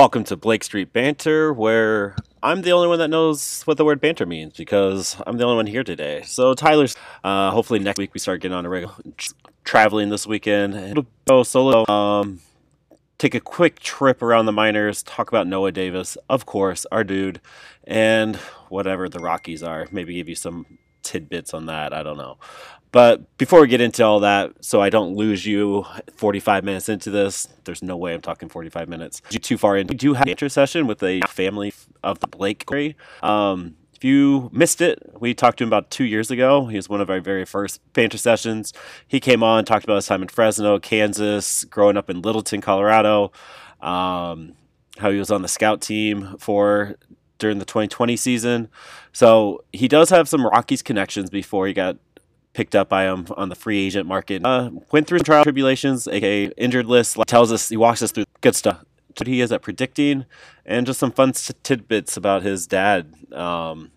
Welcome to Blake Street Banter, where I'm the only one that knows what the word banter means because I'm the only one here today. So Tyler's uh, hopefully next week we start getting on a regular traveling this weekend. Go solo. Um, take a quick trip around the minors, talk about Noah Davis, of course, our dude, and whatever the Rockies are. Maybe give you some tidbits on that. I don't know. But before we get into all that, so I don't lose you 45 minutes into this, there's no way I'm talking 45 minutes. You too far in. We do have an session with a family of the Blake Um, if you missed it, we talked to him about two years ago. He was one of our very first banter sessions. He came on, talked about his time in Fresno, Kansas, growing up in Littleton, Colorado, um, how he was on the scout team for during the 2020 season. So he does have some Rockies connections before he got picked up by him on the free agent market. Uh, went through trial tribulations, aka injured list. Tells us he walks us through good stuff. What he is at predicting, and just some fun tidbits about his dad um,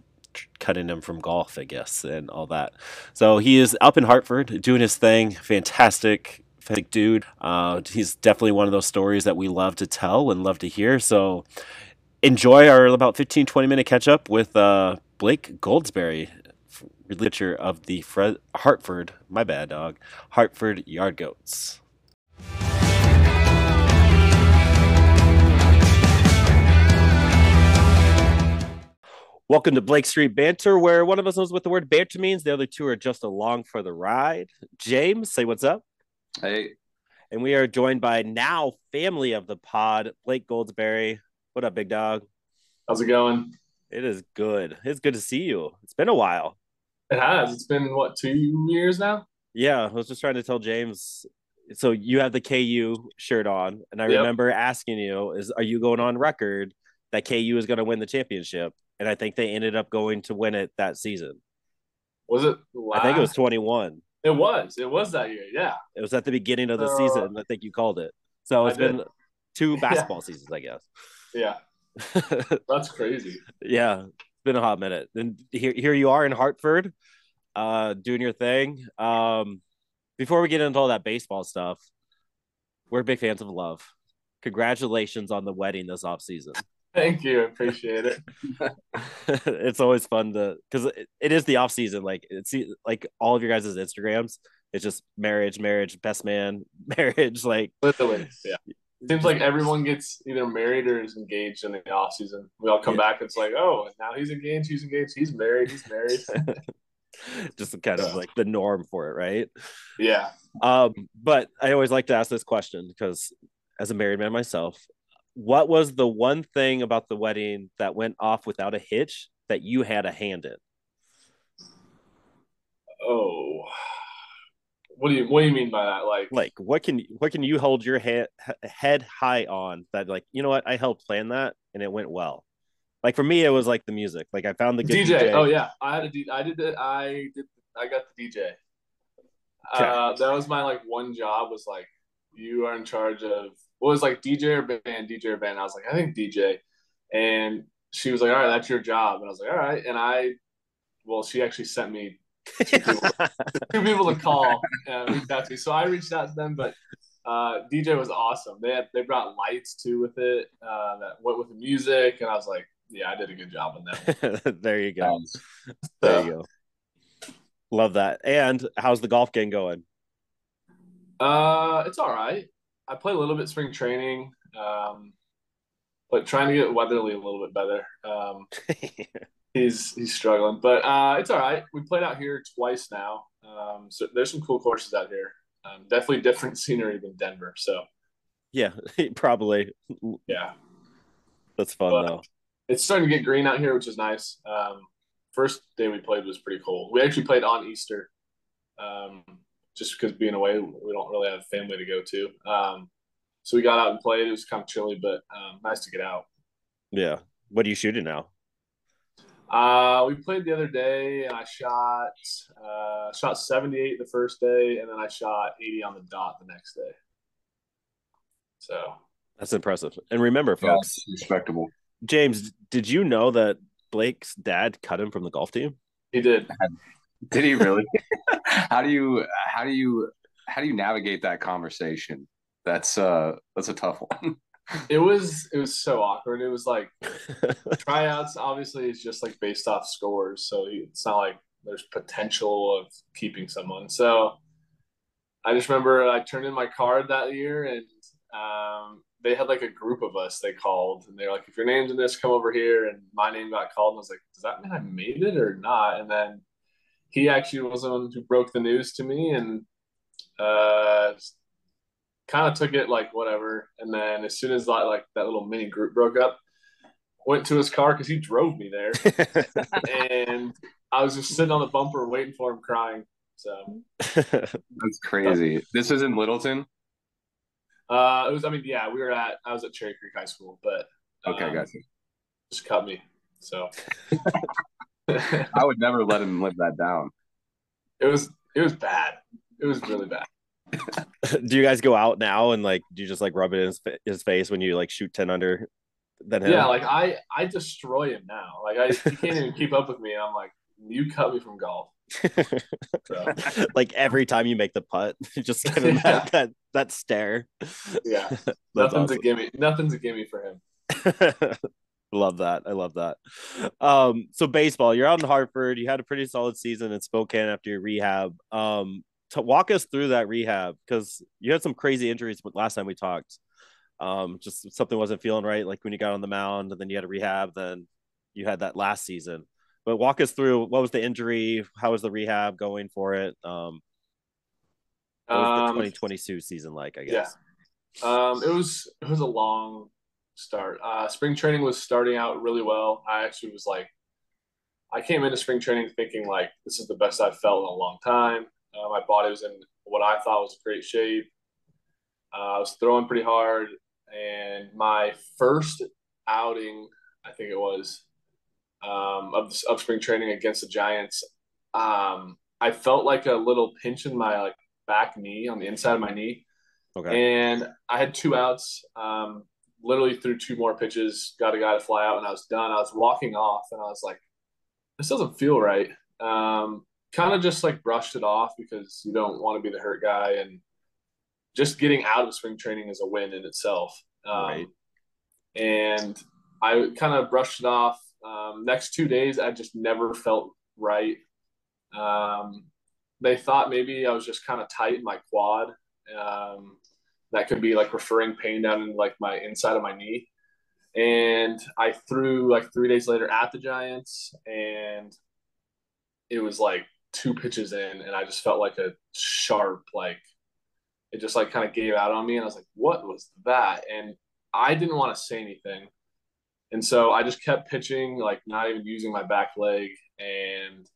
cutting him from golf, I guess, and all that. So he is up in Hartford doing his thing. Fantastic, fantastic dude. Uh, he's definitely one of those stories that we love to tell and love to hear. So enjoy our about 15, 20 minute catch up with uh, Blake Goldsberry literature of the Fred Hartford, my bad dog, Hartford Yard Goats. Welcome to Blake Street Banter, where one of us knows what the word banter means. The other two are just along for the ride. James, say what's up. Hey. And we are joined by now family of the pod, Blake Goldsberry. What up, big dog? How's it going? It is good. It's good to see you. It's been a while. It has. It's been what two years now. Yeah, I was just trying to tell James. So you have the KU shirt on, and I yep. remember asking you, "Is are you going on record that KU is going to win the championship?" And I think they ended up going to win it that season. Was it? Last? I think it was twenty one. It was. It was that year. Yeah. It was at the beginning of the uh, season. I think you called it. So it's been two basketball yeah. seasons, I guess. Yeah. That's crazy. yeah been a hot minute. And here, here you are in Hartford, uh, doing your thing. Um, before we get into all that baseball stuff, we're big fans of love. Congratulations on the wedding this off season. Thank you, appreciate it. it's always fun to because it, it is the off season. Like it's like all of your guys' Instagrams. It's just marriage, marriage, best man, marriage. Like literally, yeah. Seems like everyone gets either married or is engaged in the off season. We all come yeah. back. It's like, oh, now he's engaged. He's engaged. He's married. He's married. Just kind of like the norm for it, right? Yeah. Um, but I always like to ask this question because, as a married man myself, what was the one thing about the wedding that went off without a hitch that you had a hand in? Oh, what do you What do you mean by that? Like, like what can what can you hold your head head high on that? Like, you know what? I helped plan that, and it went well. Like for me, it was like the music. Like I found the DJ. DJ. Oh yeah, I had a D. I did it. I did. I got the DJ. Okay. Uh, that was my like one job was like you are in charge of what was like DJ or band, DJ or band. I was like, I think DJ, and she was like, all right, that's your job, and I was like, all right, and I, well, she actually sent me two people, two people to call and reach out to. So I reached out to them, but uh, DJ was awesome. They had, they brought lights too with it uh, that went with the music, and I was like, yeah, I did a good job on that. there you go. Um, there you go. Love that. And how's the golf game going? Uh, it's all right. I play a little bit spring training, um, but trying to get Weatherly a little bit better. Um, he's he's struggling, but uh, it's all right. We played out here twice now, um, so there's some cool courses out here. Um, definitely different scenery than Denver. So yeah, probably. Yeah, that's fun but though. It's starting to get green out here, which is nice. Um, first day we played was pretty cool. We actually played on Easter, um, just because being away, we don't really have family to go to. Um, so we got out and played. It was kind of chilly, but um, nice to get out. Yeah. What are you shooting now? Uh, we played the other day, and I shot uh, shot seventy eight the first day, and then I shot eighty on the dot the next day. So that's impressive. And remember, folks, yeah, respectable. James, did you know that Blake's dad cut him from the golf team? He did. Did he really? how do you how do you how do you navigate that conversation? That's uh that's a tough one. it was it was so awkward. It was like tryouts. Obviously, it's just like based off scores, so it's not like there's potential of keeping someone. So I just remember I turned in my card that year, and um, they had like a group of us. They called, and they're like, "If your name's in this, come over here." And my name got called, and I was like, "Does that mean I made it or not?" And then he actually was the one who broke the news to me, and uh, kind of took it like whatever. And then as soon as that like that little mini group broke up, went to his car because he drove me there, and I was just sitting on the bumper waiting for him, crying. So that's crazy. This was in Littleton. Uh, it was. I mean, yeah, we were at. I was at Cherry Creek High School, but okay, um, gotcha. Just cut me. So I would never let him live that down. It was. It was bad. It was really bad. do you guys go out now and like do you just like rub it in his, his face when you like shoot 10 under then yeah like i i destroy him now. Like i he can't even keep up with me i'm like you cut me from golf. So. like every time you make the putt just give him yeah. that, that that stare. Yeah. Nothing's awesome. a gimme nothing's a gimme for him. Love that i love that. Um so baseball you're out in hartford you had a pretty solid season in spokane after your rehab. Um to walk us through that rehab because you had some crazy injuries last time we talked. Um, just something wasn't feeling right, like when you got on the mound, and then you had a rehab. Then you had that last season. But walk us through what was the injury? How was the rehab going for it? Um, what was the 2022 um, season like? I guess. Yeah. Um, it was it was a long start. Uh, spring training was starting out really well. I actually was like, I came into spring training thinking like this is the best I've felt in a long time. Uh, my body was in what I thought was great shape. Uh, I was throwing pretty hard, and my first outing, I think it was, um, of of spring training against the Giants, um, I felt like a little pinch in my like back knee on the inside of my knee. Okay. And I had two outs. Um, literally threw two more pitches, got a guy to fly out, and I was done. I was walking off, and I was like, "This doesn't feel right." Um, kind of just like brushed it off because you don't want to be the hurt guy and just getting out of spring training is a win in itself. Um, right. And I kind of brushed it off. Um, next two days, I just never felt right. Um, they thought maybe I was just kind of tight in my quad. Um, that could be like referring pain down in like my inside of my knee. And I threw like three days later at the Giants, and it was like two pitches in and I just felt like a sharp, like it just like kind of gave out on me. And I was like, what was that? And I didn't want to say anything. And so I just kept pitching, like not even using my back leg. And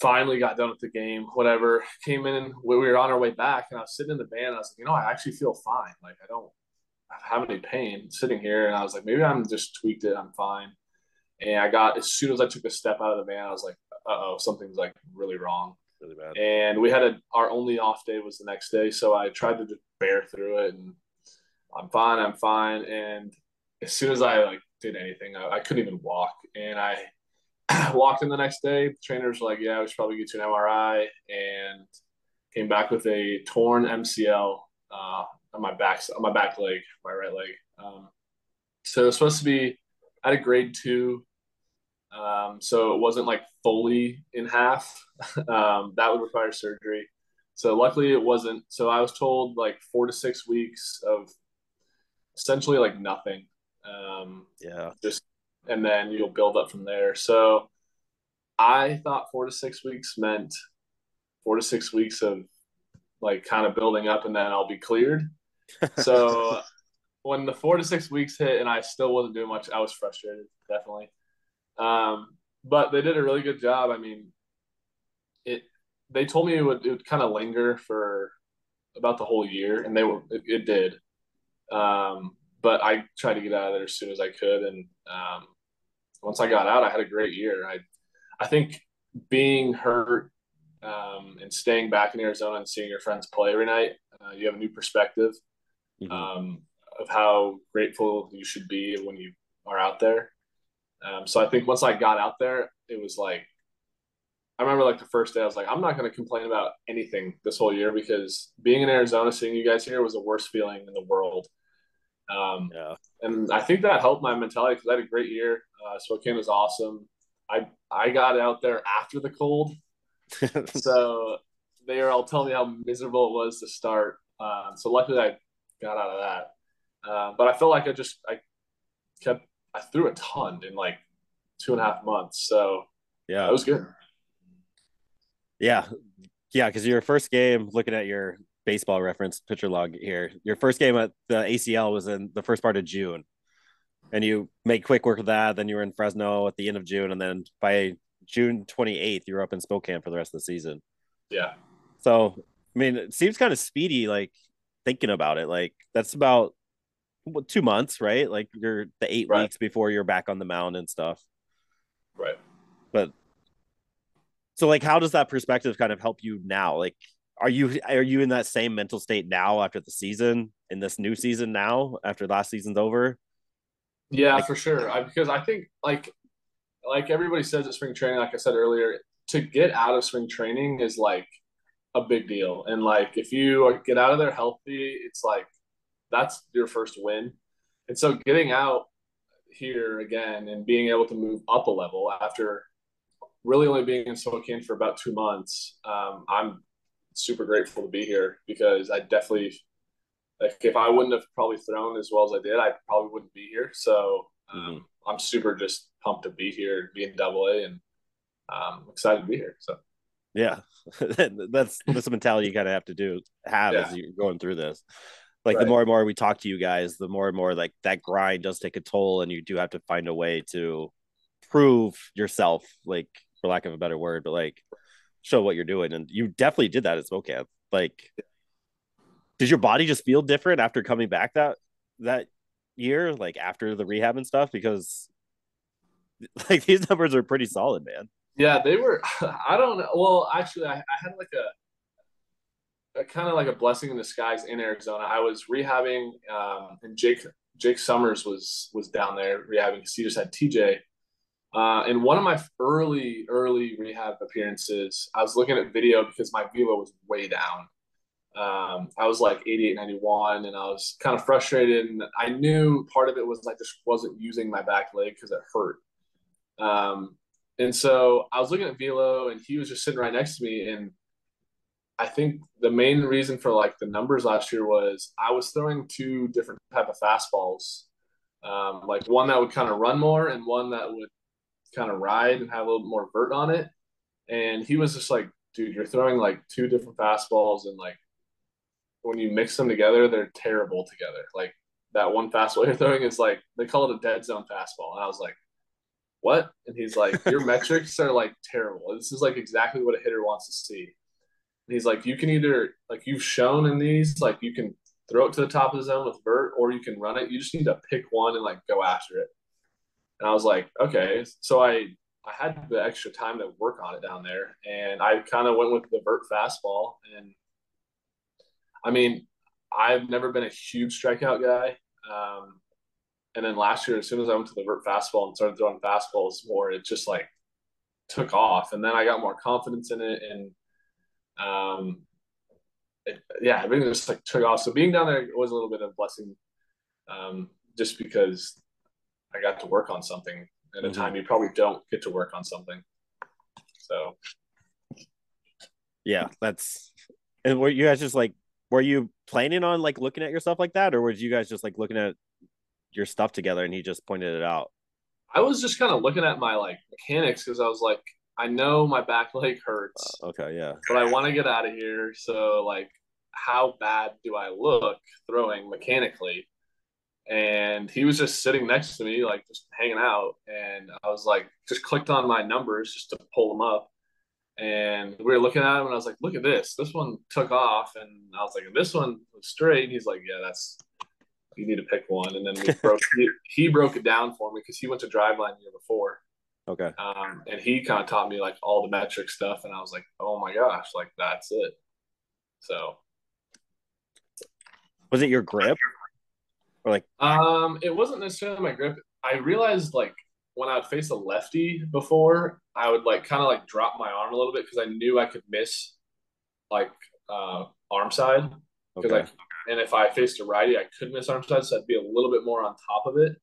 finally got done with the game, whatever. Came in, we were on our way back, and I was sitting in the van. I was like, you know, I actually feel fine. Like, I don't have any pain sitting here. And I was like, maybe I'm just tweaked it. I'm fine. And I got, as soon as I took a step out of the van, I was like, oh, something's like really wrong. Really bad. And we had a our only off day was the next day, so I tried to just bear through it, and I'm fine, I'm fine. And as soon as I like did anything, I, I couldn't even walk, and I walked in the next day. The trainers were like, "Yeah, we should probably get you an MRI," and came back with a torn MCL uh, on my back on my back leg, my right leg. Um, so it was supposed to be at a grade two um, so it wasn't like fully in half. um, that would require surgery. So luckily it wasn't. So I was told like four to six weeks of essentially like nothing. Um, yeah. Just and then you'll build up from there. So I thought four to six weeks meant four to six weeks of like kind of building up, and then I'll be cleared. so when the four to six weeks hit, and I still wasn't doing much, I was frustrated. Definitely. Um, but they did a really good job. I mean, it. They told me it would, it would kind of linger for about the whole year, and they were it, it did. Um, but I tried to get out of there as soon as I could, and um, once I got out, I had a great year. I I think being hurt um, and staying back in Arizona and seeing your friends play every night, uh, you have a new perspective mm-hmm. um, of how grateful you should be when you are out there. Um, so I think once I got out there, it was like, I remember like the first day, I was like, I'm not going to complain about anything this whole year because being in Arizona, seeing you guys here was the worst feeling in the world. Um, yeah. And I think that helped my mentality because I had a great year. Uh, Spokane was awesome. I I got out there after the cold, so they were all telling me how miserable it was to start. Um, so luckily I got out of that. Uh, but I felt like I just I kept I threw a ton in like two and a half months. So yeah, it was good. Yeah, yeah, because your first game, looking at your baseball reference pitcher log here, your first game at the ACL was in the first part of June, and you made quick work of that. Then you were in Fresno at the end of June, and then by June 28th, you were up in Spokane for the rest of the season. Yeah. So, I mean, it seems kind of speedy, like thinking about it. Like, that's about two months, right? Like, you're the eight right. weeks before you're back on the mound and stuff. Right. But so like how does that perspective kind of help you now? Like are you are you in that same mental state now after the season in this new season now after last season's over? Yeah, like, for sure. I, because I think like like everybody says at spring training, like I said earlier, to get out of spring training is like a big deal. And like if you get out of there healthy, it's like that's your first win. And so getting out here again and being able to move up a level after really only being in Spokane for about two months, um, I'm super grateful to be here because I definitely like if I wouldn't have probably thrown as well as I did, I probably wouldn't be here. So um, mm-hmm. I'm super just pumped to be here, be in Double A, and um, excited to be here. So yeah, that's that's the mentality you kind of have to do have yeah. as you're going through this. Like right. the more and more we talk to you guys, the more and more like that grind does take a toll, and you do have to find a way to prove yourself, like for lack of a better word, but like show what you're doing. And you definitely did that at Spokane. Like, did your body just feel different after coming back that that year, like after the rehab and stuff? Because like these numbers are pretty solid, man. Yeah, they were. I don't know. Well, actually, I, I had like a, a kind of like a blessing in disguise in Arizona. I was rehabbing, um, and Jake Jake Summers was was down there rehabbing because he just had TJ. Uh, in one of my early, early rehab appearances, I was looking at video because my velo was way down. Um, I was like 88, 91, and I was kind of frustrated. And I knew part of it was I just wasn't using my back leg because it hurt. Um, and so I was looking at Velo, and he was just sitting right next to me. And I think the main reason for like the numbers last year was I was throwing two different type of fastballs, um, like one that would kind of run more and one that would kind of ride and have a little more vert on it. And he was just like, dude, you're throwing like two different fastballs and like when you mix them together, they're terrible together. Like that one fastball you're throwing is like they call it a dead zone fastball. And I was like, what? And he's like, your metrics are like terrible. This is like exactly what a hitter wants to see. He's like, you can either like you've shown in these, like you can throw it to the top of the zone with vert, or you can run it. You just need to pick one and like go after it. And I was like, okay. So I I had the extra time to work on it down there, and I kind of went with the vert fastball. And I mean, I've never been a huge strikeout guy. Um, and then last year, as soon as I went to the vert fastball and started throwing fastballs more, it just like took off. And then I got more confidence in it, and um, it, yeah, everything just like took off. So being down there was a little bit of a blessing, um, just because I got to work on something at a mm-hmm. time you probably don't get to work on something. So, yeah, that's. And were you guys just like, were you planning on like looking at your stuff like that, or were you guys just like looking at your stuff together and he just pointed it out? I was just kind of looking at my like mechanics because I was like, I know my back leg hurts. Uh, okay, yeah. But I want to get out of here. So like, how bad do I look throwing mechanically? and he was just sitting next to me, like just hanging out. And I was like, just clicked on my numbers just to pull them up. And we were looking at him, and I was like, look at this. This one took off. And I was like, this one was straight. And he's like, yeah, that's, you need to pick one. And then we broke, he, he, broke it down for me because he went to Driveline the year before. Okay. Um, and he kind of taught me like all the metric stuff. And I was like, oh my gosh, like that's it. So. Was it your grip? Or like um it wasn't necessarily my grip. I realized like when I would face a lefty before, I would like kind of like drop my arm a little bit because I knew I could miss like uh arm side. Okay. Like, and if I faced a righty, I could miss arm side, so I'd be a little bit more on top of it.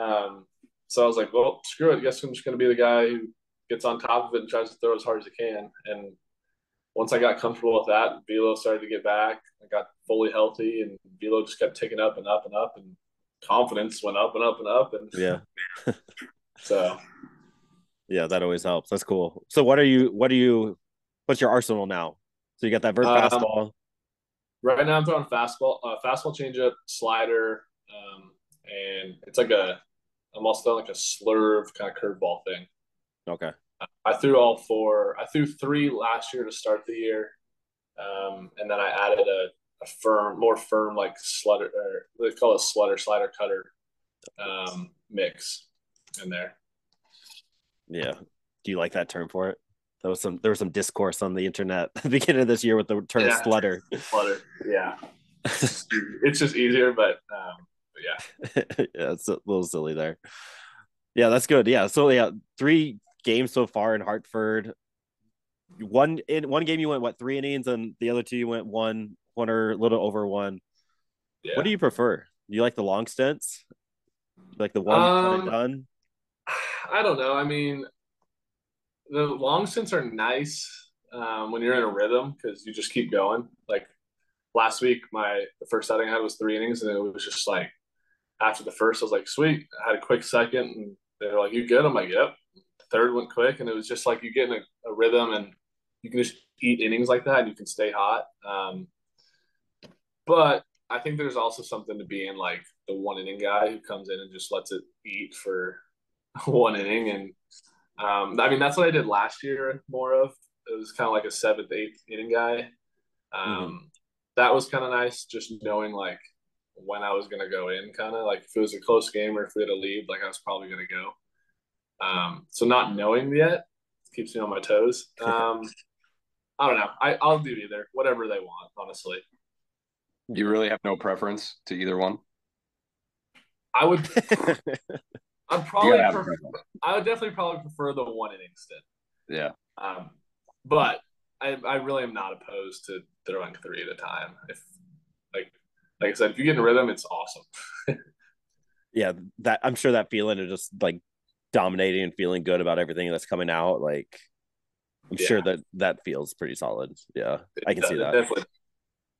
Um, so I was like, well, screw it. I guess I'm just going to be the guy who gets on top of it and tries to throw as hard as he can. And once I got comfortable with that, velo started to get back. I got fully healthy, and velo just kept ticking up and up and up, and confidence went up and up and up. And yeah, so yeah, that always helps. That's cool. So what are you? What are you? What's your arsenal now? So you got that vert um, fastball. Right now, I'm throwing fastball, uh, fastball changeup, slider, um, and it's like a I'm also like a slurve kind of curveball thing. Okay. I threw all four. I threw three last year to start the year, um, and then I added a, a firm, more firm like slutter, or they call it slutter slider cutter um, mix in there. Yeah. Do you like that term for it? There was some there was some discourse on the internet at the beginning of this year with the term yeah. slutter. Slutter. Yeah. it's just easier, but um, yeah. yeah, it's a little silly there. Yeah, that's good. Yeah. So yeah, three games so far in Hartford. One in one game you went what three innings and the other two you went one one or a little over one. Yeah. What do you prefer? Do you like the long stints? Like the one um, done? I don't know. I mean, the long stints are nice um, when you're in a rhythm because you just keep going. Like last week, my the first outing I had was three innings, and it was just like after the first, I was like, sweet. I had a quick second, and they're like, you good? I'm like, yep. The third went quick, and it was just like you get in a, a, rhythm, and you can just eat innings like that, and you can stay hot. Um, but I think there's also something to being like the one inning guy who comes in and just lets it eat for one inning. And um, I mean, that's what I did last year more of. It was kind of like a seventh, eighth inning guy. Um, mm-hmm. That was kind of nice, just knowing like when I was going to go in, kind of like if it was a close game or if we had a lead, like I was probably going to go. Um, so not knowing yet keeps me on my toes. Um, I don't know. I, I'll do either, whatever they want, honestly. You really have no preference to either one? I would. I'd probably. Prefer, I would definitely probably prefer the one inning stint. Yeah. Um, but I, I really am not opposed to throwing three at a time. If like like I said, if you get in a rhythm, it's awesome. yeah, that I'm sure that feeling of just like dominating and feeling good about everything that's coming out, like I'm yeah. sure that that feels pretty solid. Yeah, I can see that. Definitely.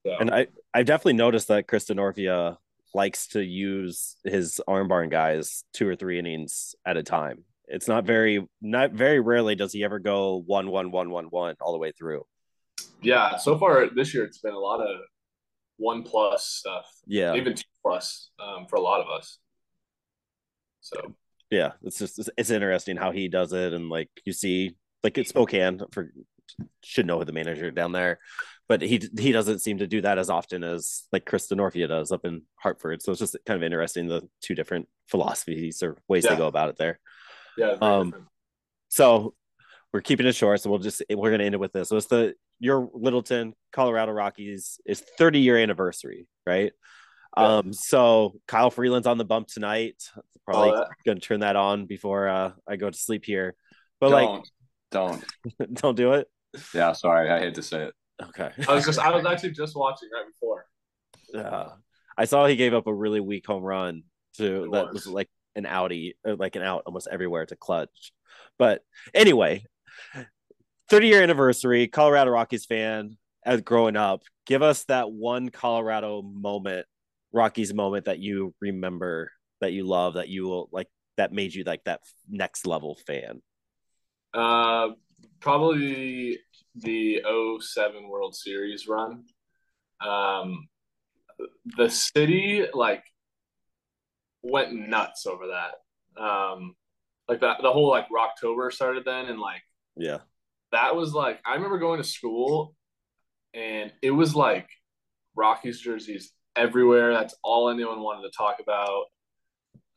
So. And I I definitely noticed that Chris Denorfia likes to use his arm barn guys two or three innings at a time. It's not very not very rarely does he ever go one one one one one all the way through. Yeah, so far this year it's been a lot of one plus stuff. Yeah, even two plus um, for a lot of us. So yeah, it's just it's interesting how he does it, and like you see, like it's Spokane for should know who the manager down there, but he he doesn't seem to do that as often as like Chris Denorfia does up in Hartford. So it's just kind of interesting the two different philosophies or ways yeah. they go about it there. Yeah. Um. Different. So we're keeping it short, so we'll just we're gonna end it with this. So it's the your Littleton Colorado Rockies is 30 year anniversary, right? Yeah. Um, so Kyle Freeland's on the bump tonight. Probably oh, gonna turn that on before uh, I go to sleep here. But don't, like, don't don't do it. Yeah, sorry, I hate to say it. Okay. I was just I was actually just watching right before. Yeah, I saw he gave up a really weak home run to it that was. was like an outie, uh, like an out almost everywhere to clutch. But anyway, 30 year anniversary, Colorado Rockies fan as growing up. Give us that one Colorado moment, Rockies moment that you remember, that you love, that you will like, that made you like that next level fan. Uh, probably the 07 World Series run. Um, the city like went nuts over that. Um, like that, the whole like Rocktober started then, and like yeah, that was like I remember going to school and it was like Rockies jerseys everywhere. That's all anyone wanted to talk about.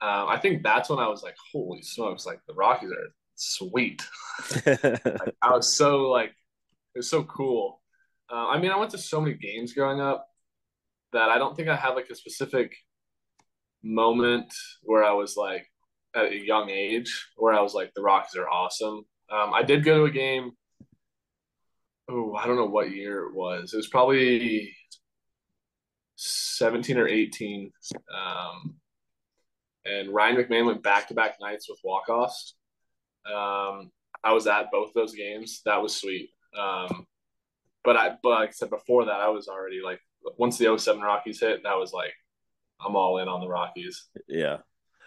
Um, I think that's when I was like, holy smokes, like the Rockies are sweet. like, I was so like, it was so cool. Uh, I mean, I went to so many games growing up that I don't think I had like a specific moment where I was like at a young age where I was like, the Rockies are awesome. Um, I did go to a game oh, I don't know what year it was. It was probably 17 or 18. Um, and Ryan McMahon went back to back nights with walk offs. Um, I was at both those games. That was sweet. Um, but I, but like I said before that, I was already like, once the 07 Rockies hit, that was like, I'm all in on the Rockies. Yeah.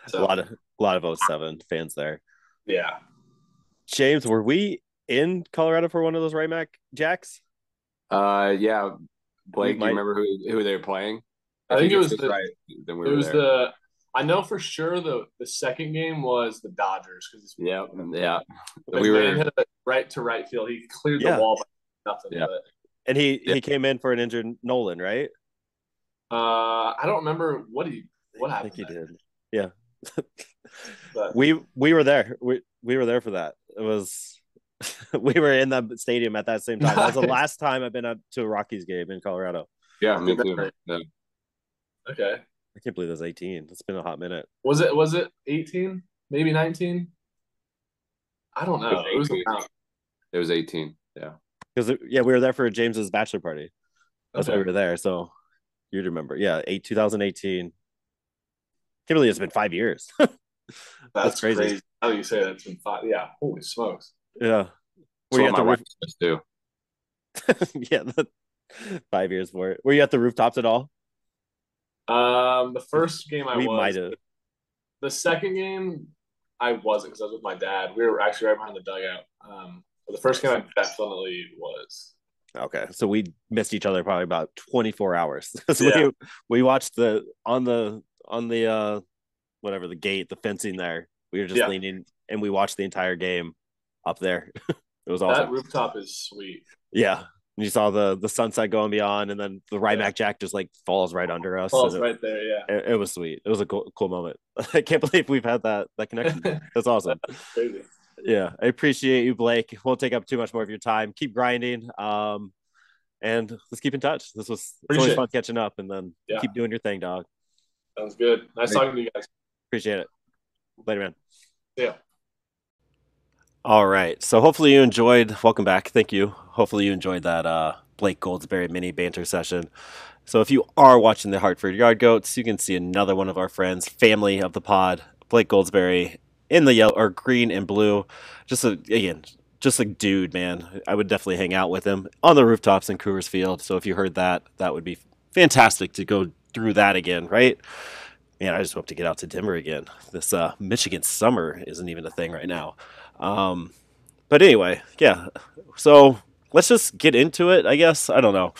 So, a lot of, a lot of 07 fans there. Yeah. James, were we in Colorado for one of those RyMac Jacks? Uh, yeah. Blake, do you remember who, who they were playing? I, I think, think, it was the, right. Then we it was there. the I know for sure the the second game was the Dodgers because yeah yeah we were hit it right to right field. He cleared yeah. the wall by nothing. Yeah. And he yeah. he came in for an injured Nolan, right? Uh, I don't remember what he what happened. I think he did. Yeah. but, we we were there. We we were there for that. It was we were in the stadium at that same time. That was the last time I've been up to a Rockies game in Colorado. Yeah, me too. Yeah. Okay. I can't believe it was 18. It's been a hot minute. Was it was it 18? Maybe 19? I don't know. It was, it was, it was 18. Yeah. Because yeah, we were there for James's bachelor party. That's okay. why we were there. So you'd remember. Yeah, eight 2018. Can't believe it's been five years. That's, That's crazy. crazy. How do you say that? It's been five? Yeah. Holy smokes. Yeah. Were you at the roof- yeah, the, five years for it. Were you at the rooftops at all? Um, the first game I we was. might have. The second game, I wasn't because I was with my dad. We were actually right behind the dugout. Um, but the first game I definitely was. Okay, so we missed each other probably about twenty four hours. so yeah. we we watched the on the on the uh whatever the gate the fencing there. We were just yeah. leaning and we watched the entire game up there. it was awesome. That rooftop is sweet. Yeah, you saw the the sunset going beyond, and then the RyMac yeah. Jack just like falls right under us. Falls it, right there, yeah. It, it, was sweet. It was a cool, cool moment. I can't believe we've had that that connection. That's awesome. That's. Yeah, I appreciate you, Blake. Won't take up too much more of your time. Keep grinding. Um, and let's keep in touch. This was always fun catching up, and then yeah. keep doing your thing, dog. Sounds good. Nice Great. talking to you guys. Appreciate it. Later, man. Yeah. All right. So hopefully you enjoyed. Welcome back. Thank you. Hopefully you enjoyed that uh, Blake Goldsberry mini banter session. So if you are watching the Hartford Yard Goats, you can see another one of our friends, family of the pod, Blake Goldsberry, in the yellow or green and blue. Just a, again, just a dude, man. I would definitely hang out with him on the rooftops in Coors Field. So if you heard that, that would be fantastic to go through that again, right? Man, I just hope to get out to Denver again. This uh, Michigan summer isn't even a thing right now. Um, but anyway, yeah. So let's just get into it, I guess. I don't know.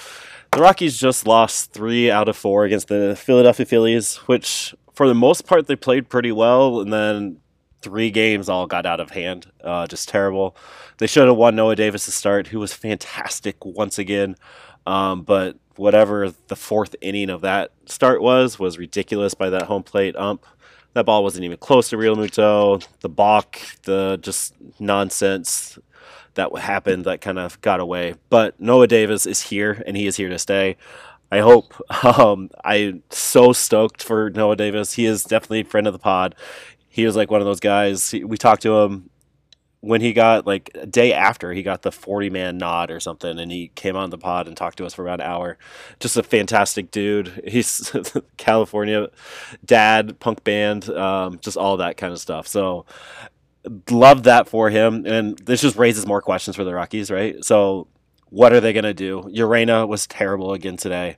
The Rockies just lost three out of four against the Philadelphia Phillies, which for the most part they played pretty well, and then three games all got out of hand. Uh, just terrible. They should have won Noah Davis start, who was fantastic once again. Um, but whatever the fourth inning of that start was was ridiculous by that home plate ump. That ball wasn't even close to Realmuto. The balk, the just nonsense that happened that kind of got away. But Noah Davis is here, and he is here to stay. I hope. Um, I'm so stoked for Noah Davis. He is definitely a friend of the pod. He was like one of those guys. We talked to him when he got like a day after he got the 40 man nod or something and he came on the pod and talked to us for about an hour. Just a fantastic dude. He's california dad punk band um, just all that kind of stuff. So love that for him. And this just raises more questions for the rockies right? So what are they going to do? Urena was terrible again today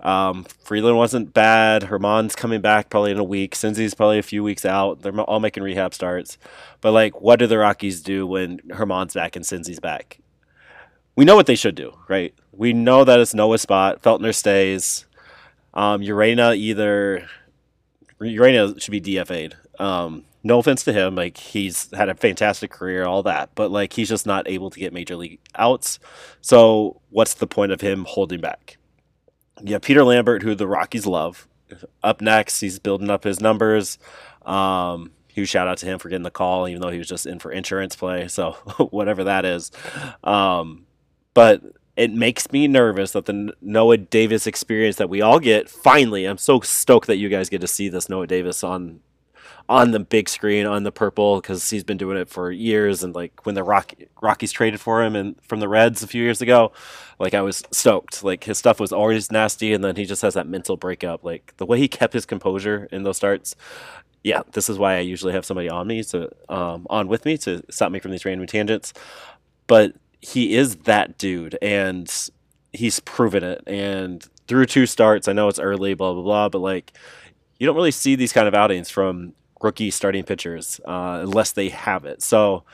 um, Freeland wasn't bad. Germán's coming back probably in a week. Cinzy's probably a few weeks out. They're all making rehab starts. But like, what do the Rockies do when Germán's back and Cinzy's back? We know what they should do, right? We know that it's Noah's spot. Feltner stays. Um, Urena either Urena should be DFA'd. Um, no offense to him, like he's had a fantastic career, all that, but like he's just not able to get major league outs. So what's the point of him holding back? Yeah, Peter Lambert, who the Rockies love. Up next, he's building up his numbers. Um, huge shout out to him for getting the call, even though he was just in for insurance play. So whatever that is. Um, but it makes me nervous that the Noah Davis experience that we all get finally. I'm so stoked that you guys get to see this Noah Davis on on the big screen on the purple because he's been doing it for years. And like when the Rocky, Rockies traded for him and from the Reds a few years ago, like I was stoked. Like his stuff was always nasty, and then he just has that mental breakup. Like the way he kept his composure in those starts. Yeah, this is why I usually have somebody on me to um, on with me to stop me from these random tangents. But he is that dude, and he's proven it. And through two starts, I know it's early, blah blah blah, but like you don't really see these kind of outings from rookie starting pitchers uh, unless they have it. So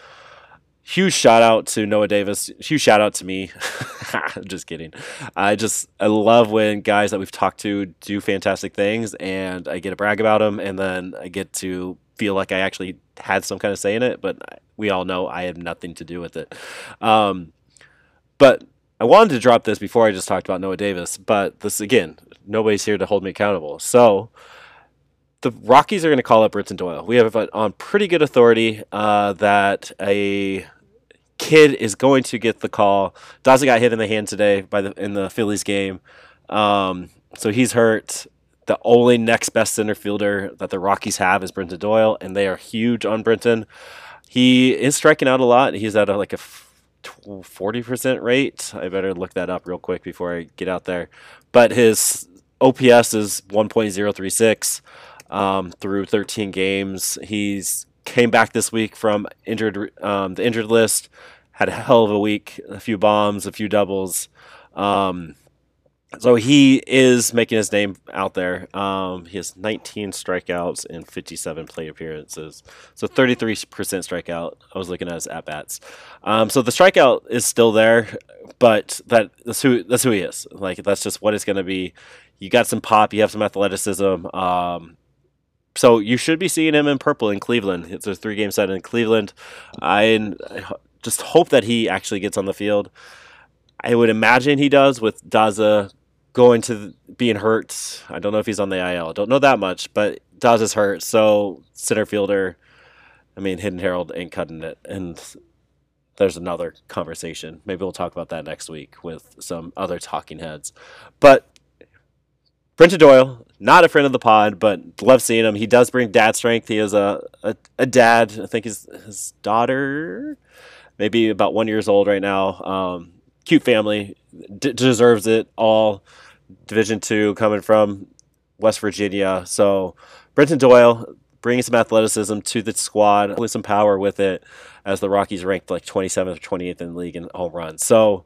huge shout out to Noah Davis. Huge shout out to me. just kidding. I just I love when guys that we've talked to do fantastic things, and I get to brag about them, and then I get to feel like I actually had some kind of say in it. But we all know I had nothing to do with it. Um, but I wanted to drop this before I just talked about Noah Davis, but this again, nobody's here to hold me accountable. So the Rockies are going to call up Brenton Doyle. We have on pretty good authority uh, that a kid is going to get the call. Daza got hit in the hand today by the in the Phillies game, um, so he's hurt. The only next best center fielder that the Rockies have is Brenton Doyle, and they are huge on Brenton. He is striking out a lot. He's at a, like a forty percent rate. I better look that up real quick before I get out there. But his OPS is one point zero three six um, through 13 games. He's came back this week from injured um, the injured list. Had a hell of a week, a few bombs, a few doubles. Um, so he is making his name out there. Um, he has 19 strikeouts and 57 plate appearances. So 33% strikeout. I was looking at his at bats. Um, so the strikeout is still there, but that that's who that's who he is. Like that's just what it's going to be. You got some pop. You have some athleticism. Um, so you should be seeing him in purple in Cleveland. It's a three game set in Cleveland. I just hope that he actually gets on the field. I would imagine he does with Daza going to being hurt. I don't know if he's on the IL. Don't know that much, but Daza's hurt. So center fielder, I mean, Hidden Herald ain't cutting it. And there's another conversation. Maybe we'll talk about that next week with some other talking heads. But Brenton Doyle, not a friend of the pod, but love seeing him. He does bring dad strength. He is a, a, a dad. I think his his daughter, maybe about one years old right now. Um, cute family, D- deserves it all. Division two coming from West Virginia. So Brenton Doyle bringing some athleticism to the squad, with some power with it, as the Rockies ranked like 27th or 28th in the league in home runs. So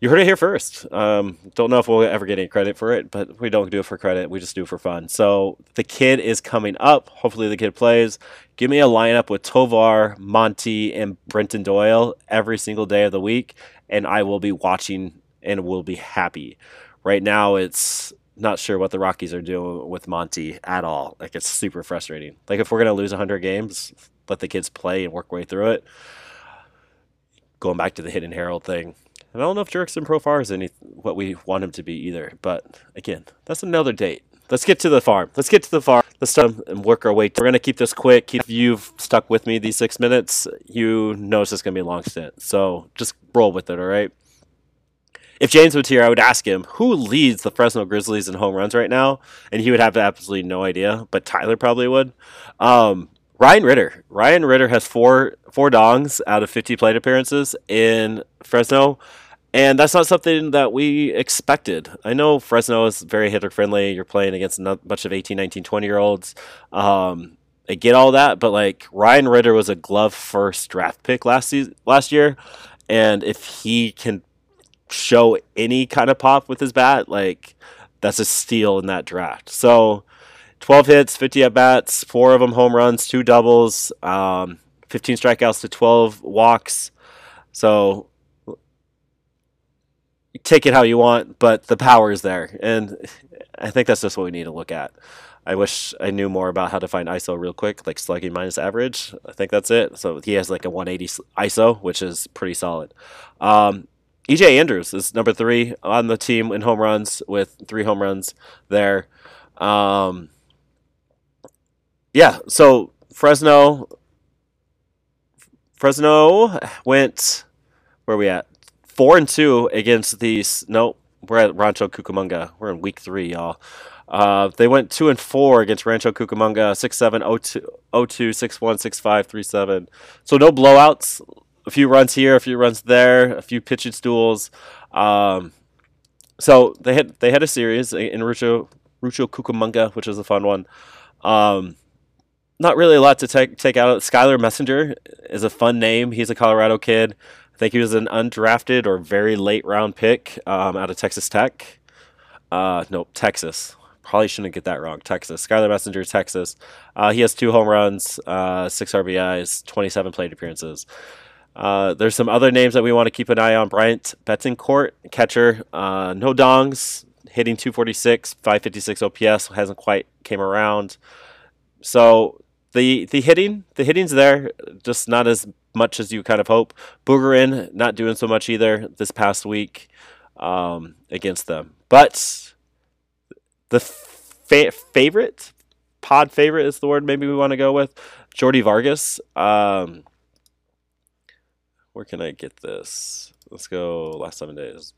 you heard it here first. Um, don't know if we'll ever get any credit for it, but we don't do it for credit. We just do it for fun. So the kid is coming up. Hopefully the kid plays. Give me a lineup with Tovar, Monty, and Brenton Doyle every single day of the week, and I will be watching and will be happy. Right now, it's not sure what the Rockies are doing with Monty at all. Like it's super frustrating. Like if we're gonna lose 100 games, let the kids play and work way through it. Going back to the Hidden Herald thing, and I don't know if Jurickson Profar is any what we want him to be either. But again, that's another date. Let's get to the farm. Let's get to the farm. Let's start and work our way. We're gonna keep this quick. If you've stuck with me these six minutes, you know it's just gonna be a long stint. So just roll with it. All right. If James was here, I would ask him who leads the Fresno Grizzlies in home runs right now, and he would have absolutely no idea. But Tyler probably would. Um, Ryan Ritter. Ryan Ritter has four four dongs out of 50 plate appearances in Fresno. And that's not something that we expected. I know Fresno is very hitter friendly. You're playing against a bunch of 18, 19, 20 year olds. Um, I get all that, but like Ryan Ritter was a glove first draft pick last season, last year, and if he can show any kind of pop with his bat, like that's a steal in that draft. So, 12 hits, 50 at bats, four of them home runs, two doubles, um, 15 strikeouts to 12 walks. So take it how you want, but the power is there, and I think that's just what we need to look at. I wish I knew more about how to find ISO real quick, like slugging minus average. I think that's it. So he has like a 180 ISO, which is pretty solid. Um, EJ Andrews is number three on the team in home runs with three home runs there. Um, yeah, so Fresno, Fresno went where are we at? four and two against these. No, we're at Rancho Cucamonga. We're in week three, y'all. Uh, they went two and four against Rancho Cucamonga, six seven oh two oh two six one six five three seven. So no blowouts. A few runs here, a few runs there, a few pitching stools. Um, so they had they had a series in Rancho Rancho Cucamonga, which was a fun one. Um, not really a lot to take take out. Skylar Messenger is a fun name. He's a Colorado kid. I think he was an undrafted or very late round pick um, out of Texas Tech. Uh, no, Texas. Probably shouldn't get that wrong. Texas. Skylar Messenger, Texas. Uh, he has two home runs, uh, six RBIs, 27 plate appearances. Uh, there's some other names that we want to keep an eye on. Bryant Betancourt, catcher. Uh, no dongs, hitting 246, 556 OPS. Hasn't quite came around. So the the hitting, the hitting's there, just not as much as you kind of hope. Boogerin not doing so much either this past week um, against them. But the fa- favorite, pod favorite is the word maybe we want to go with. Jordy Vargas. Um, where can I get this? Let's go last seven days.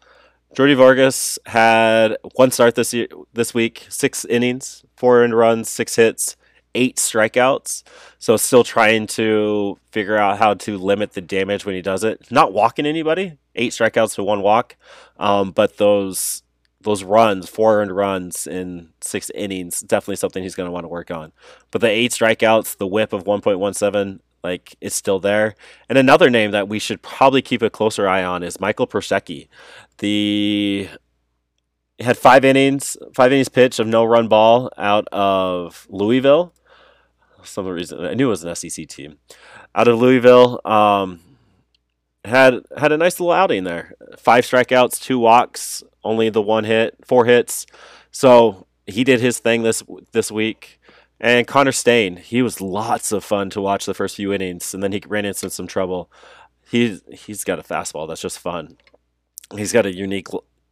Jordy Vargas had one start this year, this week, six innings, four earned runs, six hits, eight strikeouts. So still trying to figure out how to limit the damage when he does it. Not walking anybody, eight strikeouts to one walk, um, but those those runs, four earned runs in six innings, definitely something he's going to want to work on. But the eight strikeouts, the whip of 1.17, like it's still there. And another name that we should probably keep a closer eye on is Michael Prosecky. The had five innings, five innings pitch of no run ball out of Louisville. Some reason I knew it was an SEC team out of Louisville. Um, had had a nice little outing there. Five strikeouts, two walks, only the one hit, four hits. So he did his thing this this week. And Connor Staine, he was lots of fun to watch the first few innings, and then he ran into some trouble. He's he's got a fastball that's just fun. He's got a unique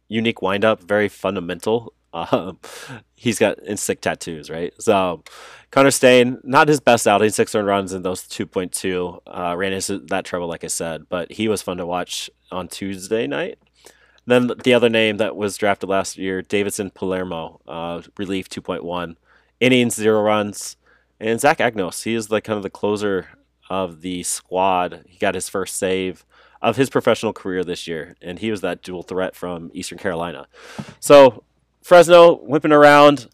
unique windup, very fundamental. Um, he's got insect tattoos, right? So Connor Staine, not his best outing, six earned runs in those 2.2. Uh, ran into that trouble, like I said, but he was fun to watch on Tuesday night. Then the other name that was drafted last year, Davidson Palermo, uh, relief 2.1, innings, zero runs. And Zach Agnos, he is the kind of the closer of the squad. He got his first save of his professional career this year, and he was that dual threat from Eastern Carolina. So Fresno whipping around,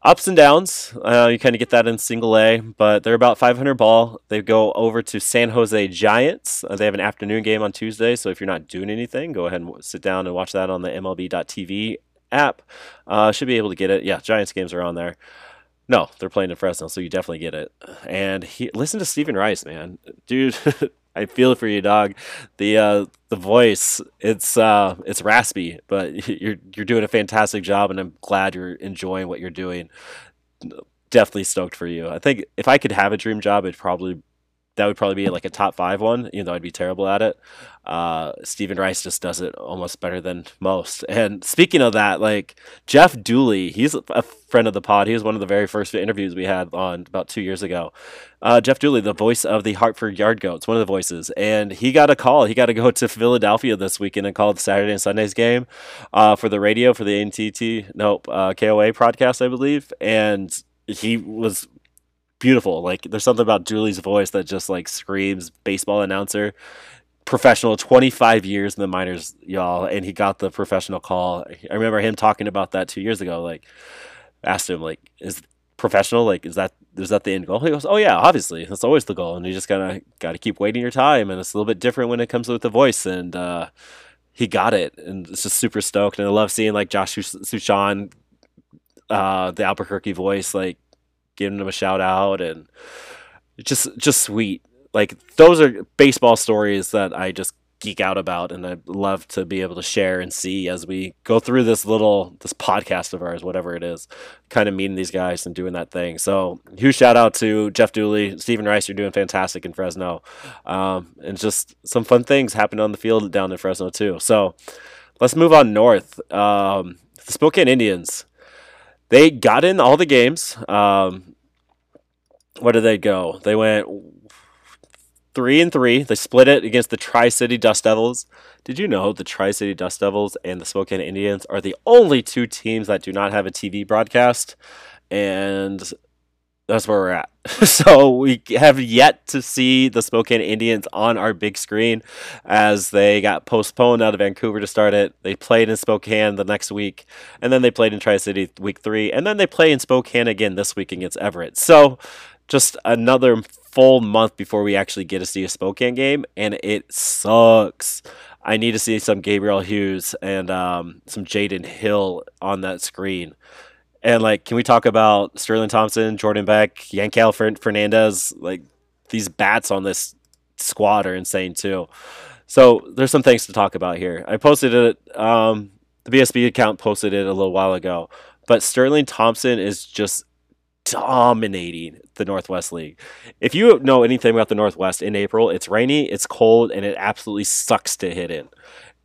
ups and downs. Uh, you kind of get that in single A, but they're about 500 ball. They go over to San Jose Giants. Uh, they have an afternoon game on Tuesday, so if you're not doing anything, go ahead and sit down and watch that on the MLB.TV app. Uh, should be able to get it. Yeah, Giants games are on there. No, they're playing in Fresno, so you definitely get it. And he, listen to Stephen Rice, man, dude. I feel for you, dog. The uh, the voice, it's uh, it's raspy, but you're you're doing a fantastic job, and I'm glad you're enjoying what you're doing. Definitely stoked for you. I think if I could have a dream job, it'd probably that would probably be like a top five one, even though I'd be terrible at it. Uh, Stephen Rice just does it almost better than most. And speaking of that, like Jeff Dooley, he's a friend of the pod. He was one of the very first interviews we had on about two years ago. Uh, Jeff Dooley, the voice of the Hartford Yard Goats, one of the voices, and he got a call. He got to go to Philadelphia this weekend and call the Saturday and Sunday's game uh, for the radio for the NTT, nope, uh, KOA broadcast, I believe, and he was beautiful. Like there's something about Julie's voice that just like screams baseball announcer. Professional, 25 years in the minors, y'all, and he got the professional call. I remember him talking about that two years ago. Like, asked him, like, is professional? Like, is that is that the end goal? He goes, oh yeah, obviously, that's always the goal, and you just gotta got to keep waiting your time, and it's a little bit different when it comes with the voice, and uh, he got it, and it's just super stoked, and I love seeing like Josh Suchon, uh, the Albuquerque voice, like giving them a shout out and just just sweet. Like those are baseball stories that I just geek out about and I love to be able to share and see as we go through this little this podcast of ours, whatever it is, kind of meeting these guys and doing that thing. So huge shout out to Jeff Dooley, Stephen Rice, you're doing fantastic in Fresno. Um, and just some fun things happened on the field down in Fresno too. So let's move on north. Um, the Spokane Indians they got in all the games. Um, where did they go? They went three and three. They split it against the Tri City Dust Devils. Did you know the Tri City Dust Devils and the Spokane Indians are the only two teams that do not have a TV broadcast? And that's where we're at. so we have yet to see the Spokane Indians on our big screen as they got postponed out of Vancouver to start it. They played in Spokane the next week, and then they played in Tri City week three, and then they play in Spokane again this week against Everett. So just another full month before we actually get to see a Spokane game, and it sucks. I need to see some Gabriel Hughes and um, some Jaden Hill on that screen. And like, can we talk about Sterling Thompson, Jordan Beck, Yanquiel Fernandez? Like, these bats on this squad are insane too. So there's some things to talk about here. I posted it. Um, the BSB account posted it a little while ago, but Sterling Thompson is just dominating the Northwest League. If you know anything about the Northwest in April, it's rainy, it's cold, and it absolutely sucks to hit in.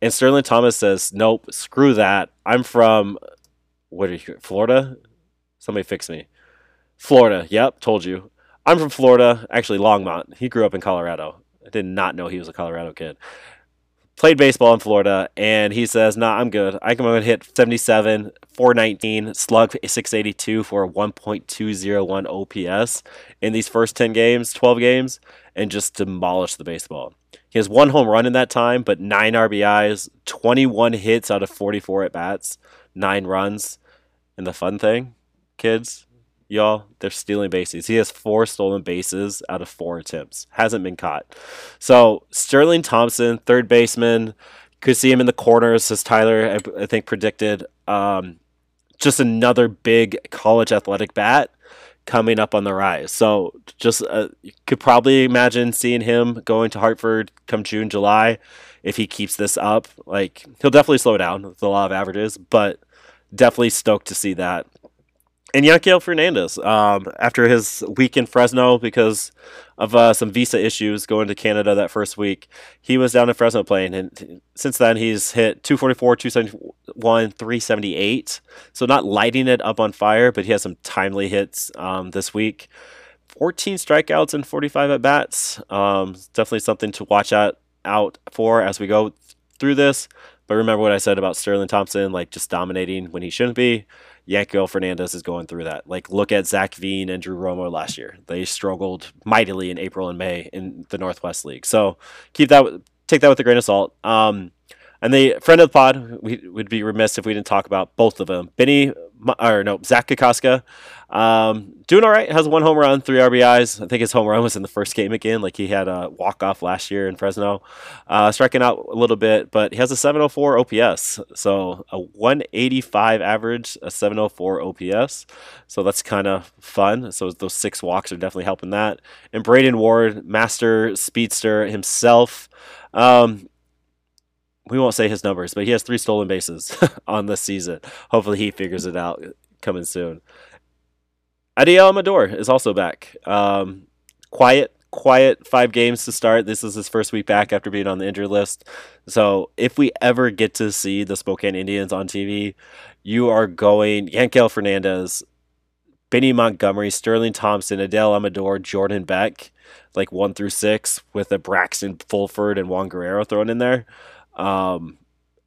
And Sterling Thomas says, "Nope, screw that. I'm from what are you, Florida? Somebody fix me. Florida. Yep, told you. I'm from Florida, actually Longmont. He grew up in Colorado. I did not know he was a Colorado kid. Played baseball in Florida, and he says, "Nah, I'm good. I can and hit 77, 419, slug 682 for a 1.201 OPS in these first 10 games, 12 games, and just demolish the baseball." He has one home run in that time, but nine RBIs, 21 hits out of 44 at bats nine runs. And the fun thing, kids, y'all, they're stealing bases. He has four stolen bases out of four attempts. Hasn't been caught. So Sterling Thompson, third baseman, could see him in the corners, as Tyler I, I think predicted. Um, just another big college athletic bat coming up on the rise. So just uh, you could probably imagine seeing him going to Hartford come June, July if he keeps this up. Like he'll definitely slow down with the law of averages, but definitely stoked to see that. And Yanquiel Fernandez, um, after his week in Fresno because of uh, some visa issues going to Canada that first week, he was down in Fresno playing. And since then, he's hit 244, 271, 378. So not lighting it up on fire, but he has some timely hits um, this week. 14 strikeouts and 45 at bats. Um, definitely something to watch out, out for as we go through this. But remember what I said about Sterling Thompson, like just dominating when he shouldn't be. Yanquiel Fernandez is going through that. Like, look at Zach Veen and Drew Romo last year. They struggled mightily in April and May in the Northwest League. So keep that, take that with a grain of salt. Um, and the friend of the pod, we would be remiss if we didn't talk about both of them. Benny, or no, Zach Kokoska, um, doing all right. Has one home run, three RBIs. I think his home run was in the first game again. Like he had a walk off last year in Fresno, uh, striking out a little bit, but he has a 704 OPS. So a 185 average, a 704 OPS. So that's kind of fun. So those six walks are definitely helping that. And Braden Ward, master speedster himself. Um, we won't say his numbers, but he has three stolen bases on this season. Hopefully, he figures it out coming soon. Adael Amador is also back. Um, quiet, quiet five games to start. This is his first week back after being on the injured list. So, if we ever get to see the Spokane Indians on TV, you are going Yanquiel Fernandez, Benny Montgomery, Sterling Thompson, Adael Amador, Jordan Beck, like one through six, with a Braxton Fulford and Juan Guerrero thrown in there. Um,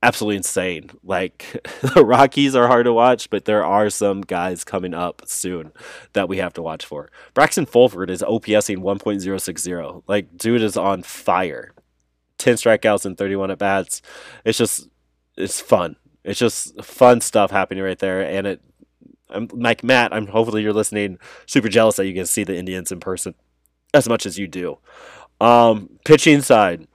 absolutely insane. Like the Rockies are hard to watch, but there are some guys coming up soon that we have to watch for. Braxton Fulford is OPSing 1.060. Like dude is on fire. 10 strikeouts and 31 at bats. It's just it's fun. It's just fun stuff happening right there and it I'm like Matt, I'm hopefully you're listening super jealous that you can see the Indians in person as much as you do. Um, pitching side,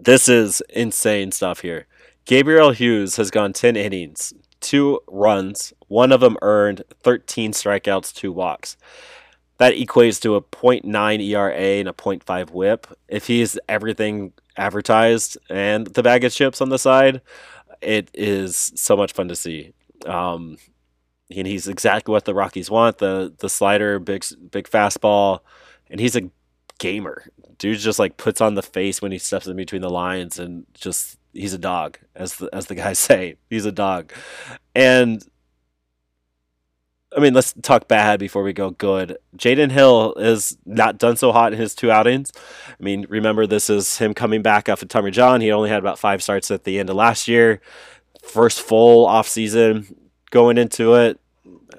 this is insane stuff here. Gabriel Hughes has gone 10 innings, two runs, one of them earned, 13 strikeouts, two walks. That equates to a 0.9 ERA and a 0.5 whip. If he's everything advertised and the bag of chips on the side, it is so much fun to see. Um, and he's exactly what the Rockies want the the slider, big big fastball, and he's a gamer. Dude just like puts on the face when he steps in between the lines and just he's a dog, as the as the guys say. He's a dog. And I mean, let's talk bad before we go good. Jaden Hill is not done so hot in his two outings. I mean, remember this is him coming back of Tommy John. He only had about five starts at the end of last year. First full off season going into it.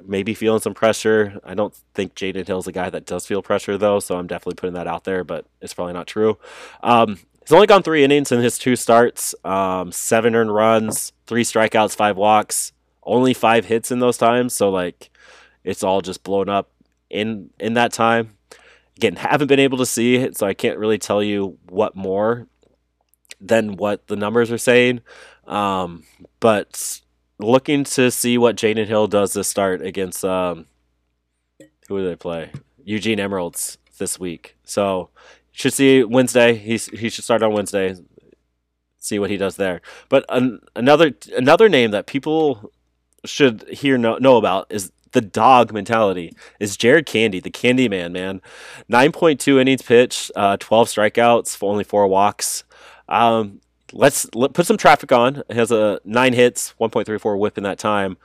Maybe feeling some pressure. I don't think Jaden Hill's a guy that does feel pressure though, so I'm definitely putting that out there, but it's probably not true. Um, he's only gone three innings in his two starts, um, seven earned runs, three strikeouts, five walks, only five hits in those times. So like it's all just blown up in in that time. Again, haven't been able to see it, so I can't really tell you what more than what the numbers are saying. Um, but looking to see what Jaden Hill does this start against um, who do they play? Eugene Emeralds this week. So should see Wednesday. He's he should start on Wednesday. See what he does there. But an, another another name that people should hear know, know about is the dog mentality is Jared Candy, the Candy Man, man. 9.2 innings pitched, uh, 12 strikeouts, only four walks. Um, let's let, put some traffic on. It has a nine hits, 1.34 whip in that time,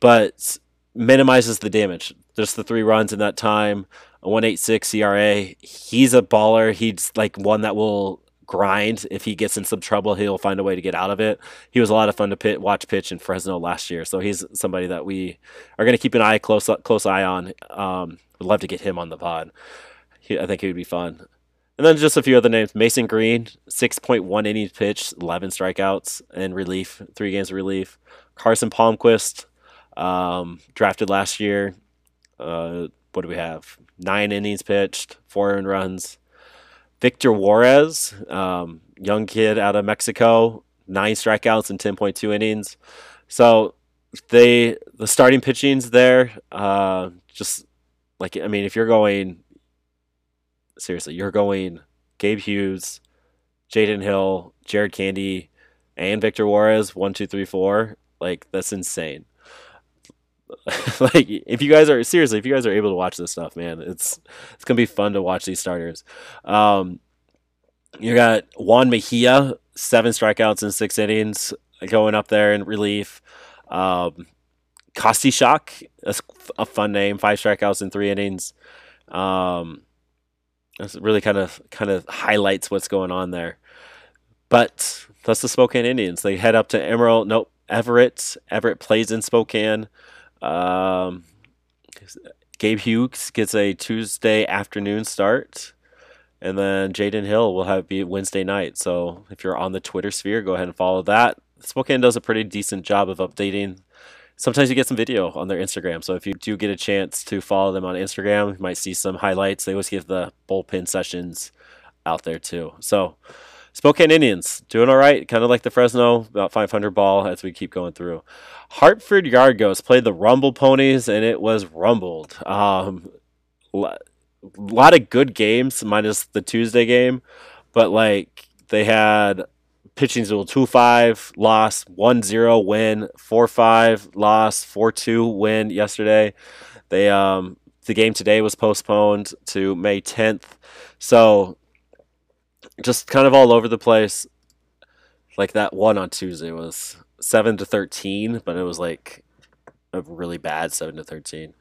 but minimizes the damage. Just the three runs in that time, a 186 ERA. He's a baller. He's like one that will grind. If he gets in some trouble, he'll find a way to get out of it. He was a lot of fun to pit, watch pitch in Fresno last year, so he's somebody that we are going to keep an eye close close eye on. Um, would love to get him on the pod. He, I think he would be fun. And then just a few other names: Mason Green, six point one innings pitched, eleven strikeouts in relief, three games of relief. Carson Palmquist, um, drafted last year. Uh, what do we have? Nine innings pitched, four earned runs. Victor Juarez, um, young kid out of Mexico, nine strikeouts in 10.2 innings. So they the starting pitching's there. Uh, just like I mean, if you're going seriously, you're going Gabe Hughes, Jaden Hill, Jared Candy, and Victor Juarez. One, two, three, four. Like that's insane. like if you guys are seriously, if you guys are able to watch this stuff, man, it's it's gonna be fun to watch these starters. Um, you got Juan Mejia, seven strikeouts in six innings, going up there in relief. Um, Shock, that's a fun name, five strikeouts in three innings. Um, that's really kind of kind of highlights what's going on there. But that's the Spokane Indians. They head up to Emerald. Nope, Everett. Everett plays in Spokane. Um, Gabe Hughes gets a Tuesday afternoon start. And then Jaden Hill will have be Wednesday night. So if you're on the Twitter sphere, go ahead and follow that. Spokane does a pretty decent job of updating. Sometimes you get some video on their Instagram. So if you do get a chance to follow them on Instagram, you might see some highlights. They always give the bullpen sessions out there too. So Spokane Indians doing all right, kind of like the Fresno, about 500 ball as we keep going through. Hartford Yard Goats played the Rumble Ponies, and it was rumbled. Um, a lot of good games, minus the Tuesday game, but like they had pitching little 2 5, loss, 1 0 win, 4 5, loss, 4 2 win yesterday. They, um, the game today was postponed to May 10th. So just kind of all over the place. Like that one on Tuesday was seven to thirteen, but it was like a really bad seven to thirteen.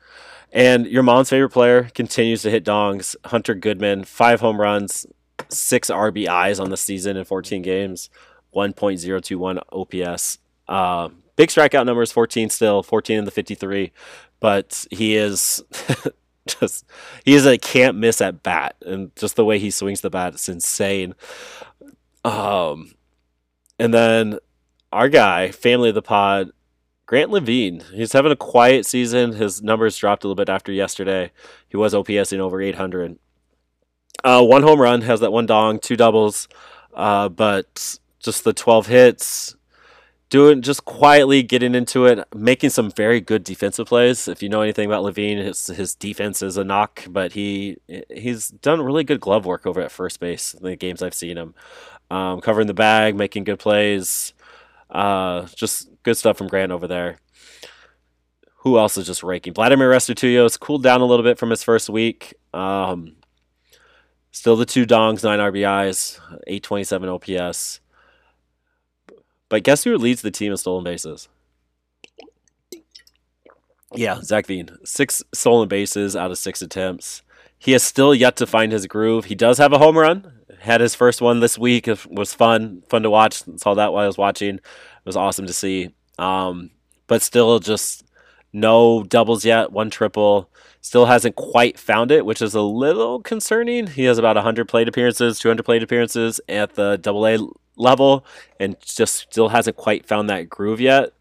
And your mom's favorite player continues to hit dongs. Hunter Goodman, five home runs, six RBIs on the season in 14 games, 1.021 OPS. Uh, big strikeout numbers, 14 still, 14 in the 53. But he is just he is a can't miss at bat, and just the way he swings the bat, it's insane. Um, and then our guy, family of the pod, Grant Lavigne. He's having a quiet season. His numbers dropped a little bit after yesterday. He was OPSing over 800. Uh, one home run, has that one dong, two doubles, uh, but just the 12 hits, doing just quietly getting into it, making some very good defensive plays. If you know anything about Lavigne, his his defense is a knock, but he he's done really good glove work over at first base in the games I've seen him, um, covering the bag, making good plays. Uh, just good stuff from Grant over there. Who else is just raking? Vladimir Restituyo's cooled down a little bit from his first week. Um, still the two dongs, nine RBIs, 827 OPS. But guess who leads the team in stolen bases? Yeah, Zach Veen. Six stolen bases out of six attempts. He has still yet to find his groove. He does have a home run. Had his first one this week. It was fun, fun to watch. Saw that while I was watching. It was awesome to see. Um, but still, just no doubles yet. One triple. Still hasn't quite found it, which is a little concerning. He has about 100 plate appearances, 200 plate appearances at the Double A level, and just still hasn't quite found that groove yet.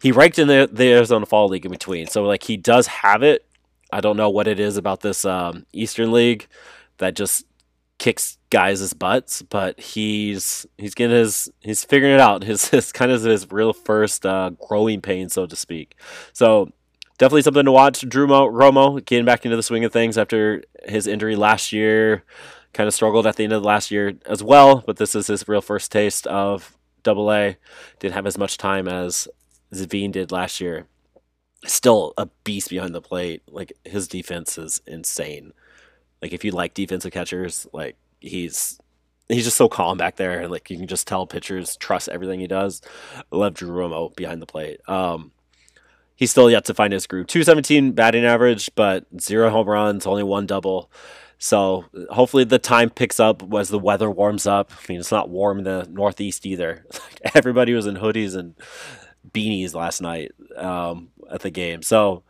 He ranked in the, the Arizona Fall League in between, so like he does have it. I don't know what it is about this um, Eastern League that just kicks guys' butts, but he's he's getting his he's figuring it out. His, his kind of his real first uh, growing pain, so to speak. So definitely something to watch. Drew Mo- Romo getting back into the swing of things after his injury last year. Kind of struggled at the end of the last year as well, but this is his real first taste of Double A. Didn't have as much time as Zach Veen did last year. Still a beast behind the plate. Like his defense is insane. Like if you like defensive catchers, like he's he's just so calm back there, and like you can just tell pitchers trust everything he does. I love Drew Romo behind the plate. Um, he's still yet to find his groove. 217 batting average, but zero home runs, only one double. So hopefully the time picks up as the weather warms up. I mean, it's not warm in the Northeast either. Everybody was in hoodies and beanies last night um, at the game. So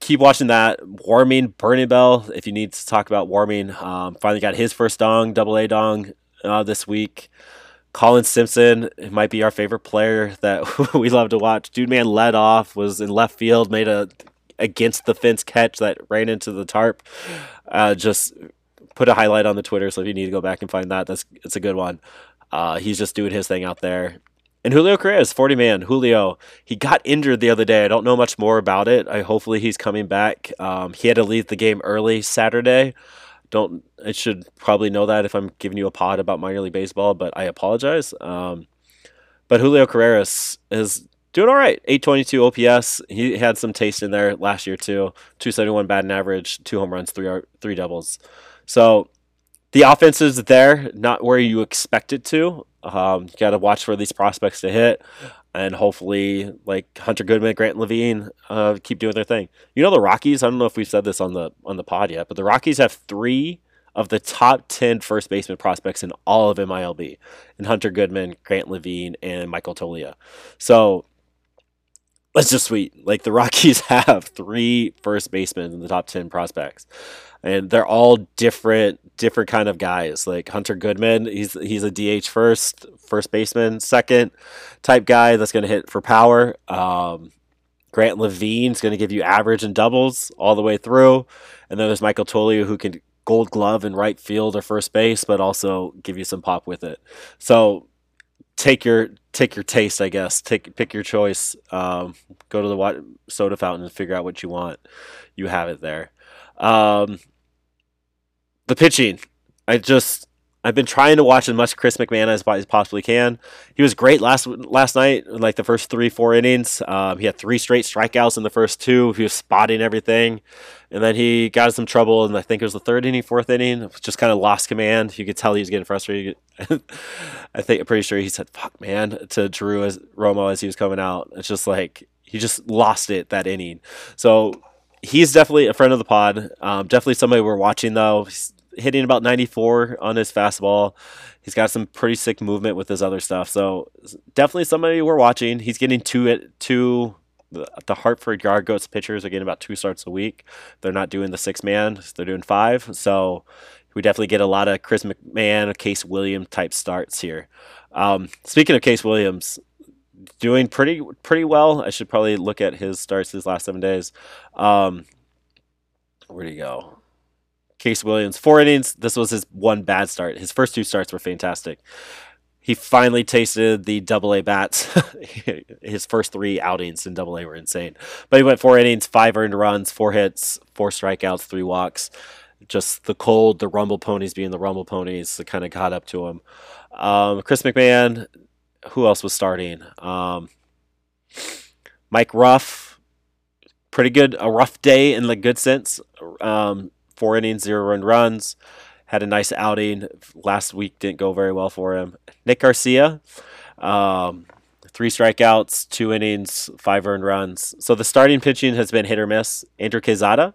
keep watching that. Warming, Bernabel, if you need to talk about warming, um, finally got his first dong, double A dong uh, this week. Colin Simpson might be our favorite player that we love to watch. Dude, man, led off, was in left field, made a against the fence catch that ran into the tarp. Uh, just put a highlight on the Twitter, so if you need to go back and find that, that's it's a good one. Uh, he's just doing his thing out there. And Julio Carreras, 40 man. Julio, he got injured the other day. I don't know much more about it. I hopefully he's coming back. Um, he had to leave the game early Saturday don't I should probably know that if I'm giving you a pod about minor league baseball, but I apologize. Um, but Julio Carreras is doing all right. 822 OPS. He had some taste in there last year too. 271 batting average, two home runs, three three doubles. So the offense is there, not where you expect it to. Um, you got to watch for these prospects to hit and hopefully like Hunter Goodman, Grant Lavigne, uh, keep doing their thing. You know the Rockies. I don't know if we've said this on the on the pod yet, but the Rockies have three of the top 10 first baseman prospects in all of MILB, and Hunter Goodman, Grant Levine, and Michael Toglia. So that's just sweet. Like the Rockies have three first basemen in the top 10 prospects and they're all different different kind of guys. Like Hunter Goodman, he's he's a DH first, first baseman, second type guy that's going to hit for power. Um, Grant Lavigne's going to give you average and doubles all the way through, and then there's Michael Toglia who can Gold Glove in right field or first base, but also give you some pop with it. So take your take your taste, I guess. Take pick your choice. Um, go to the water, soda fountain and figure out what you want. You have it there. Um, the pitching, I just I've been trying to watch as much Chris McMahon as I possibly can. He was great last last night, like the first three four innings. Um, he had three straight strikeouts in the first two. He was spotting everything, and then he got some trouble. And I think it was the third inning, fourth inning, just kind of lost command. You could tell he was getting frustrated. I think I'm pretty sure he said "fuck man" to Drew as Romo as he was coming out. It's just like he just lost it that inning. So he's definitely a friend of the pod. Um, definitely somebody we're watching though. He's hitting about 94 on his fastball. He's got some pretty sick movement with his other stuff. So definitely somebody we're watching. He's getting two at two. The Hartford Yard Goats pitchers are getting about two starts a week. They're not doing the six man; they're doing five. So we definitely get a lot of Chris McMahon, Case Williams type starts here. Um, speaking of Case Williams, doing pretty pretty well. I should probably look at his starts his last seven days. Um, where do you go? Case Williams, four innings. This was his one bad start. His first two starts were fantastic. He finally tasted the double A bats. his first three outings in double A were insane. But he went four innings, five earned runs, four hits, four strikeouts, three walks. Just the cold, the Rumble Ponies being the Rumble Ponies, that kind of got up to him. Um, Chris McMahon, who else was starting? Um, Mike Ruff, pretty good, a rough day in the good sense. Um, four innings, zero run runs. Had a nice outing last week. Didn't go very well for him. Nick Garcia, um, three strikeouts, two innings, five earned runs. So the starting pitching has been hit or miss. Andrew Quezada,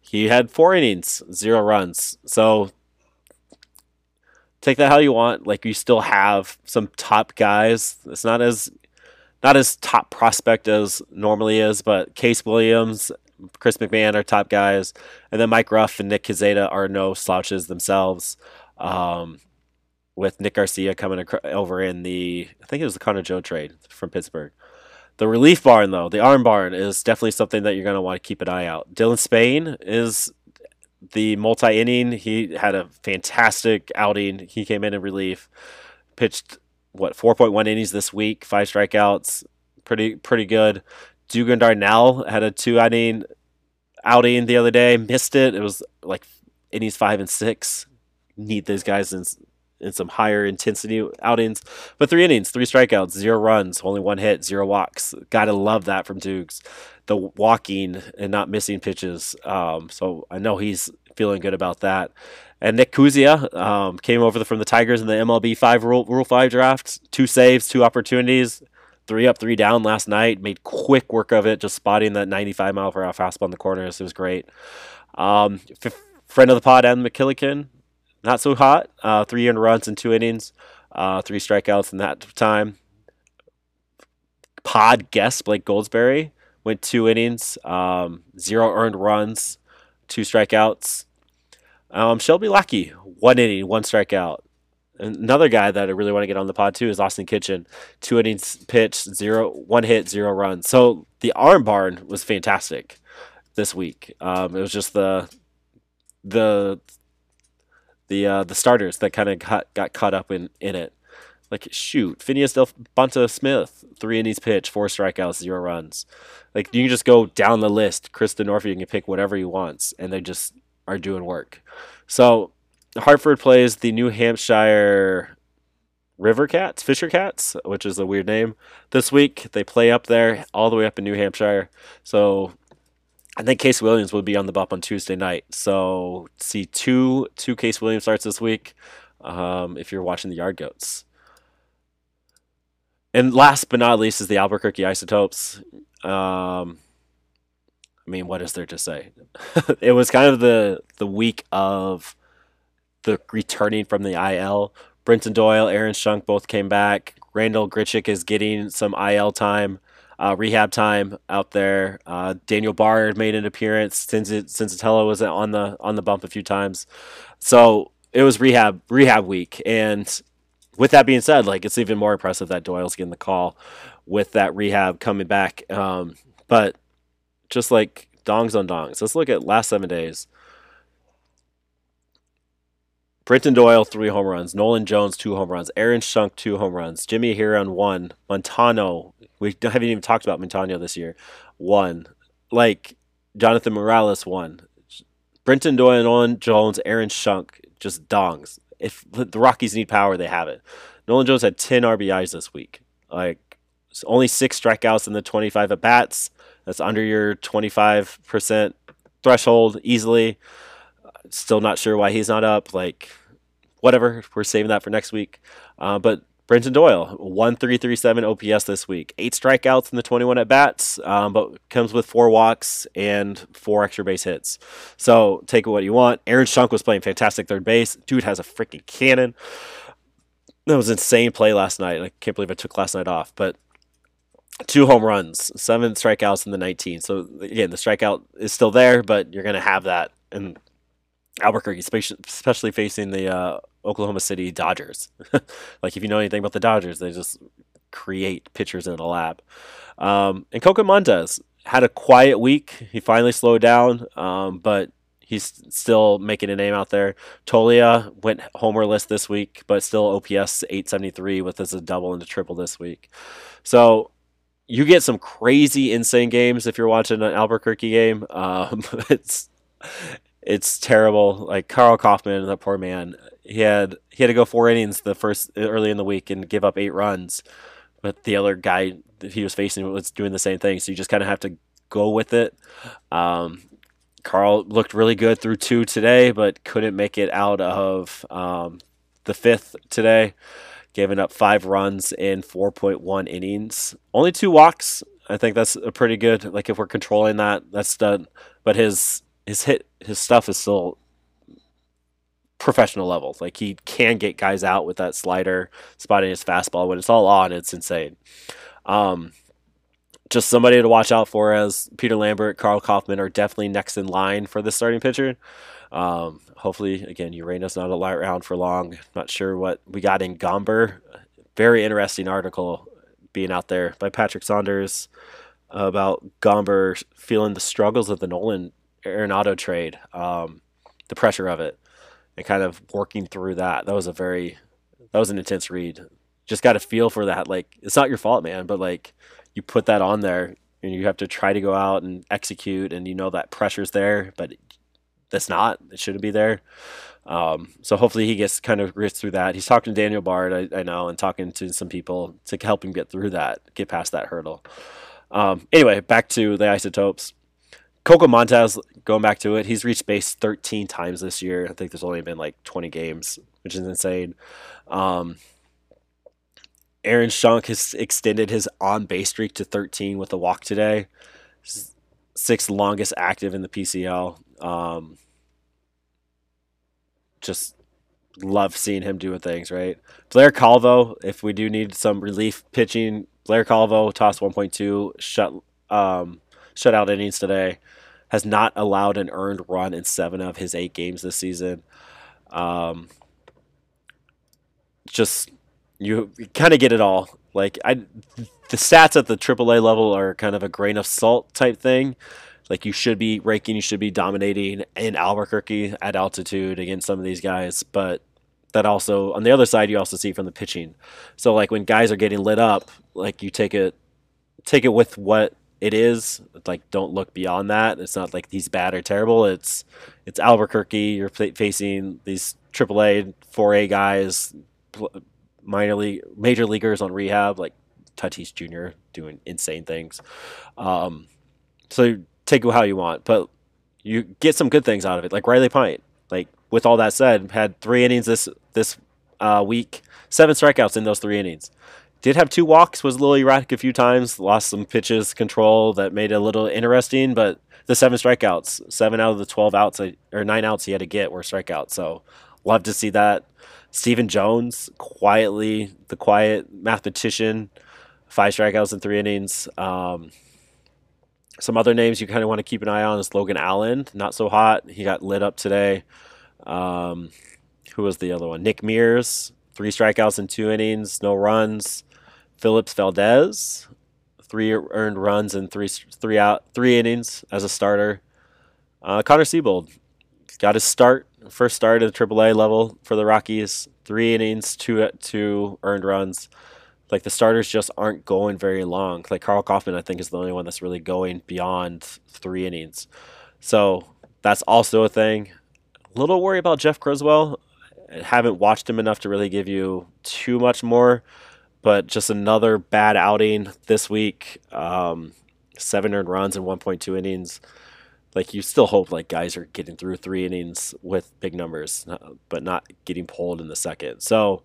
he had four innings, zero runs. So take that how you want. Like you still have some top guys. It's not as not as top prospect as normally is, but Case Williams, Chris McMahon are top guys, and then Mike Ruff and Nick Quezada are no slouches themselves. Um, with Nick Garcia coming over in the, I think it was the Connor Joe trade from Pittsburgh. The relief barn, though, the arm barn, is definitely something that you're going to want to keep an eye out. Dylan Spain is the multi inning. He had a fantastic outing. He came in in relief, pitched what 4.1 innings this week, five strikeouts, pretty pretty good. Dugan Darnell had a two inning outing the other day, missed it. It was like innings five and six. Need those guys in in some higher intensity outings. But three innings, three strikeouts, zero runs, only one hit, zero walks. Gotta love that from Dukes. The walking and not missing pitches. Um, so I know he's feeling good about that. And Nick Kuzia um, came over the, from the Tigers in the MLB five rule, rule five draft. Two saves, two opportunities, three up, three down last night. Made quick work of it, just spotting that 95 mile per hour fastball in the corners. It was great. Um, f- friend of the pod, Adam McKillican, not so hot. Uh, three earned runs in two innings, uh, three strikeouts in that time. Pod guest Blake Goldsberry went two innings, um, zero earned runs, two strikeouts. Um, Shelby Lackey, one inning, one strikeout. Another guy that I really want to get on the pod too is Austin Kitchen. Two innings pitched, zero, one hit, zero runs. So the arm barn was fantastic this week. Um, it was just the the the uh, the starters that kind of got, got caught up in, in it. Like shoot, Phineas Del Bonta Smith, three innings pitch, four strikeouts, zero runs. Like you can just go down the list. Kristen Norfolk, you can pick whatever he wants, and they just are doing work. So Hartford plays the New Hampshire River Cats, Fisher Cats, which is a weird name. This week they play up there, all the way up in New Hampshire. So I think Case Williams will be on the bump on Tuesday night. So see two two Case Williams starts this week. Um, if you're watching the Yard Goats. And last but not least is the Albuquerque Isotopes. Um, I mean, what is there to say? it was kind of the the week of the returning from the IL. Brenton Doyle, Aaron Schunk both came back. Randall Grichuk is getting some IL time, uh, rehab time out there. Uh, Daniel Bard made an appearance Senzatela was on the on the bump a few times. So it was rehab rehab week, and with that being said, like it's even more impressive that Doyle's getting the call with that rehab coming back. Um, but just like dongs on dongs, let's look at last seven days. Brenton Doyle, three home runs. Nolan Jones, two home runs. Aaron Schunk, two home runs. Jimmy Herron, one. Montano, we haven't even talked about Montano this year, one. Like Jonathan Morales, one. Brenton Doyle, Nolan Jones, Aaron Schunk, just dongs. If the Rockies need power, they have it. Nolan Jones had 10 RBIs this week. Like, only six strikeouts in the 25 at bats. That's under your 25% threshold easily. Still not sure why he's not up. Like, whatever. We're saving that for next week. Uh, but Brenton Doyle, 1337 OPS this week. Eight strikeouts in the 21 at bats, um, but comes with four walks and four extra base hits. So take what you want. Aaron Schunk was playing fantastic third base. Dude has a freaking cannon. That was insane play last night. I can't believe I took last night off. But two home runs, seven strikeouts in the 19. So again, the strikeout is still there, but you're going to have that in Albuquerque, especially facing the uh, Oklahoma City Dodgers. like if you know anything about the Dodgers, they just create pitchers in a lab. Um, and Coco Montes had a quiet week. He finally slowed down, um, but he's still making a name out there. Toglia went homerless this week, but still OPS 873 with as a double and a triple this week. So you get some crazy, insane games if you're watching an Albuquerque game. Um, it's it's terrible. Like Karl Kauffmann, that poor man, he had he had to go four innings the first early in the week and give up eight runs, but the other guy that he was facing was doing the same thing. So you just kind of have to go with it. Um, Karl looked really good through two today, but couldn't make it out of um, the fifth today. giving up five runs in 4.1 innings. Only two walks. I think that's a pretty good. Like if we're controlling that, that's done. But his his hit his stuff is still professional level. Like he can get guys out with that slider, spotting his fastball. When it's all on, it's insane. Um, just somebody to watch out for as Peter Lambert, Karl Kauffmann are definitely next in line for the starting pitcher. Um, hopefully, again, Ureña's not around for long. Not sure what we got in Gomber. Very interesting article being out there by Patrick Saunders about Gomber feeling the struggles of the Nolan Arenado trade, um, the pressure of it, and kind of working through that. That was a very, that was an intense read. Just got a feel for that. Like, it's not your fault, man, but like, you put that on there and you have to try to go out and execute and you know that pressure's there but that's not it shouldn't be there um, so hopefully he gets kind of gets through that he's talking to daniel bard I, I, know and talking to some people to help him get through that get past that hurdle um, anyway back to the isotopes coco montes going back to it he's reached base 13 times this year i think there's only been like 20 games which is insane um, Aaron Schunk has extended his on base streak to 13 with a walk today. Sixth longest active in the PCL. Um, just love seeing him doing things, right? Blair Calvo, if we do need some relief pitching, Blair Calvo tossed 1.2, shut um, shutout innings today, has not allowed an earned run in seven of his eight games this season. Um, just you kind of get it all. Like I, the stats at the AAA level are kind of a grain of salt type thing. Like you should be raking, you should be dominating in Albuquerque at altitude against some of these guys, but that also on the other side you also see from the pitching. So like when guys are getting lit up, like you take it, take it with what it is. Like don't look beyond that. It's not like he's bad or terrible. It's it's Albuquerque. You're facing these AAA, 4A guys minor league, major leaguers on rehab, like Tatis Jr. doing insane things. Um, so take it how you want, but you get some good things out of it, like Riley Pint. Like with all that said, had three innings this this uh, week, seven strikeouts in those three innings. Did have two walks, was a little erratic a few times, lost some pitches control that made it a little interesting, but the seven strikeouts, seven out of the 12 outs or nine outs he had to get were strikeouts. So love to see that. Stephen Jones, quietly, the quiet mathematician, five strikeouts in three innings. Um, some other names you kind of want to keep an eye on is Logan Allen, not so hot. He got lit up today. Um, who was the other one? Nick Mears, three strikeouts in two innings, no runs. Phillips Valdez, three earned runs in three three out three innings as a starter. Uh, Connor Seabold got his start first start at the AAA level for the Rockies. Three innings, two two earned runs. Like the starters just aren't going very long. Like Karl Kauffmann, I think is the only one that's really going beyond three innings. So that's also a thing. A little worry about Jeff Criswell. I haven't watched him enough to really give you too much more, but just another bad outing this week. Um, seven earned runs in 1.2 innings like you still hope like guys are getting through three innings with big numbers, but not getting pulled in the second. So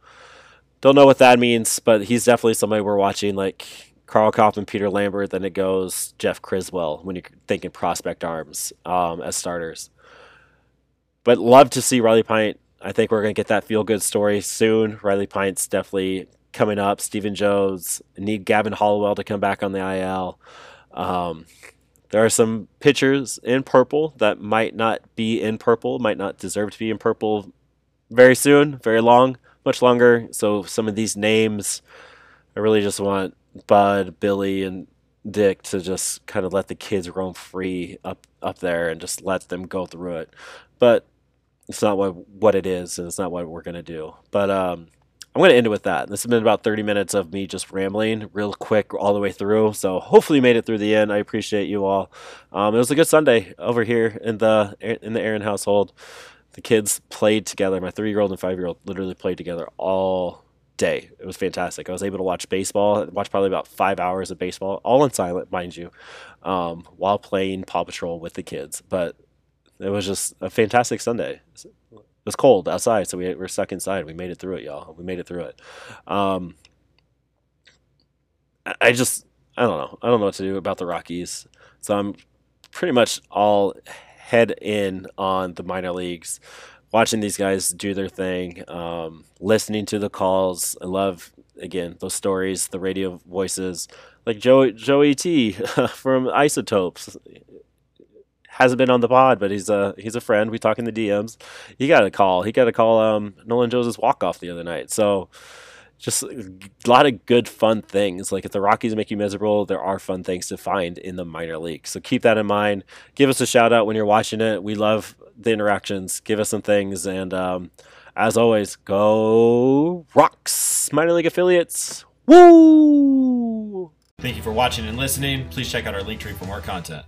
don't know what that means, but he's definitely somebody we're watching. Like Karl Kauffmann, Peter Lambert, then it goes Jeff Criswell when you're thinking prospect arms um, as starters. But love to see Riley Pint. I think we're gonna get that feel good story soon. Riley Pint's definitely coming up. Stephen Jones need Gavin Hollowell to come back on the IL. Um, there are some pitchers in purple that might not be in purple, might not deserve to be in purple very soon, very long, much longer. So some of these names, I really just want Bud, Billy, and Dick to just kind of let the kids roam free up up there and just let them go through it. But it's not what what it is, and it's not what we're gonna do. But um, I'm going to end it with that. This has been about 30 minutes of me just rambling real quick all the way through. So hopefully you made it through the end. I appreciate you all. Um, it was a good Sunday over here in the in the Aaron household. The kids played together. My three year old and five year old literally played together all day. It was fantastic. I was able to watch baseball, watch probably about five hours of baseball, all in silent, mind you, um, while playing Paw Patrol with the kids. But it was just a fantastic Sunday. Was cold outside, so we were stuck inside. We made it through it, y'all. We made it through it. Um, I just I don't know. I don't know what to do about the Rockies. So I'm pretty much all head in on the minor leagues, watching these guys do their thing, um, listening to the calls. I love again those stories, the radio voices, like Joe Joey T from Isotopes. Hasn't been on the pod, but he's a he's a friend. We talk in the DMs. He got a call. He got a call. Um, Nolan Jones' walk off the other night. So just a lot of good fun things. Like if the Rockies make you miserable, there are fun things to find in the minor league. So keep that in mind. Give us a shout out when you're watching it. We love the interactions. Give us some things, and um, as always, go Rocks minor league affiliates. Woo! Thank you for watching and listening. Please check out our link tree for more content.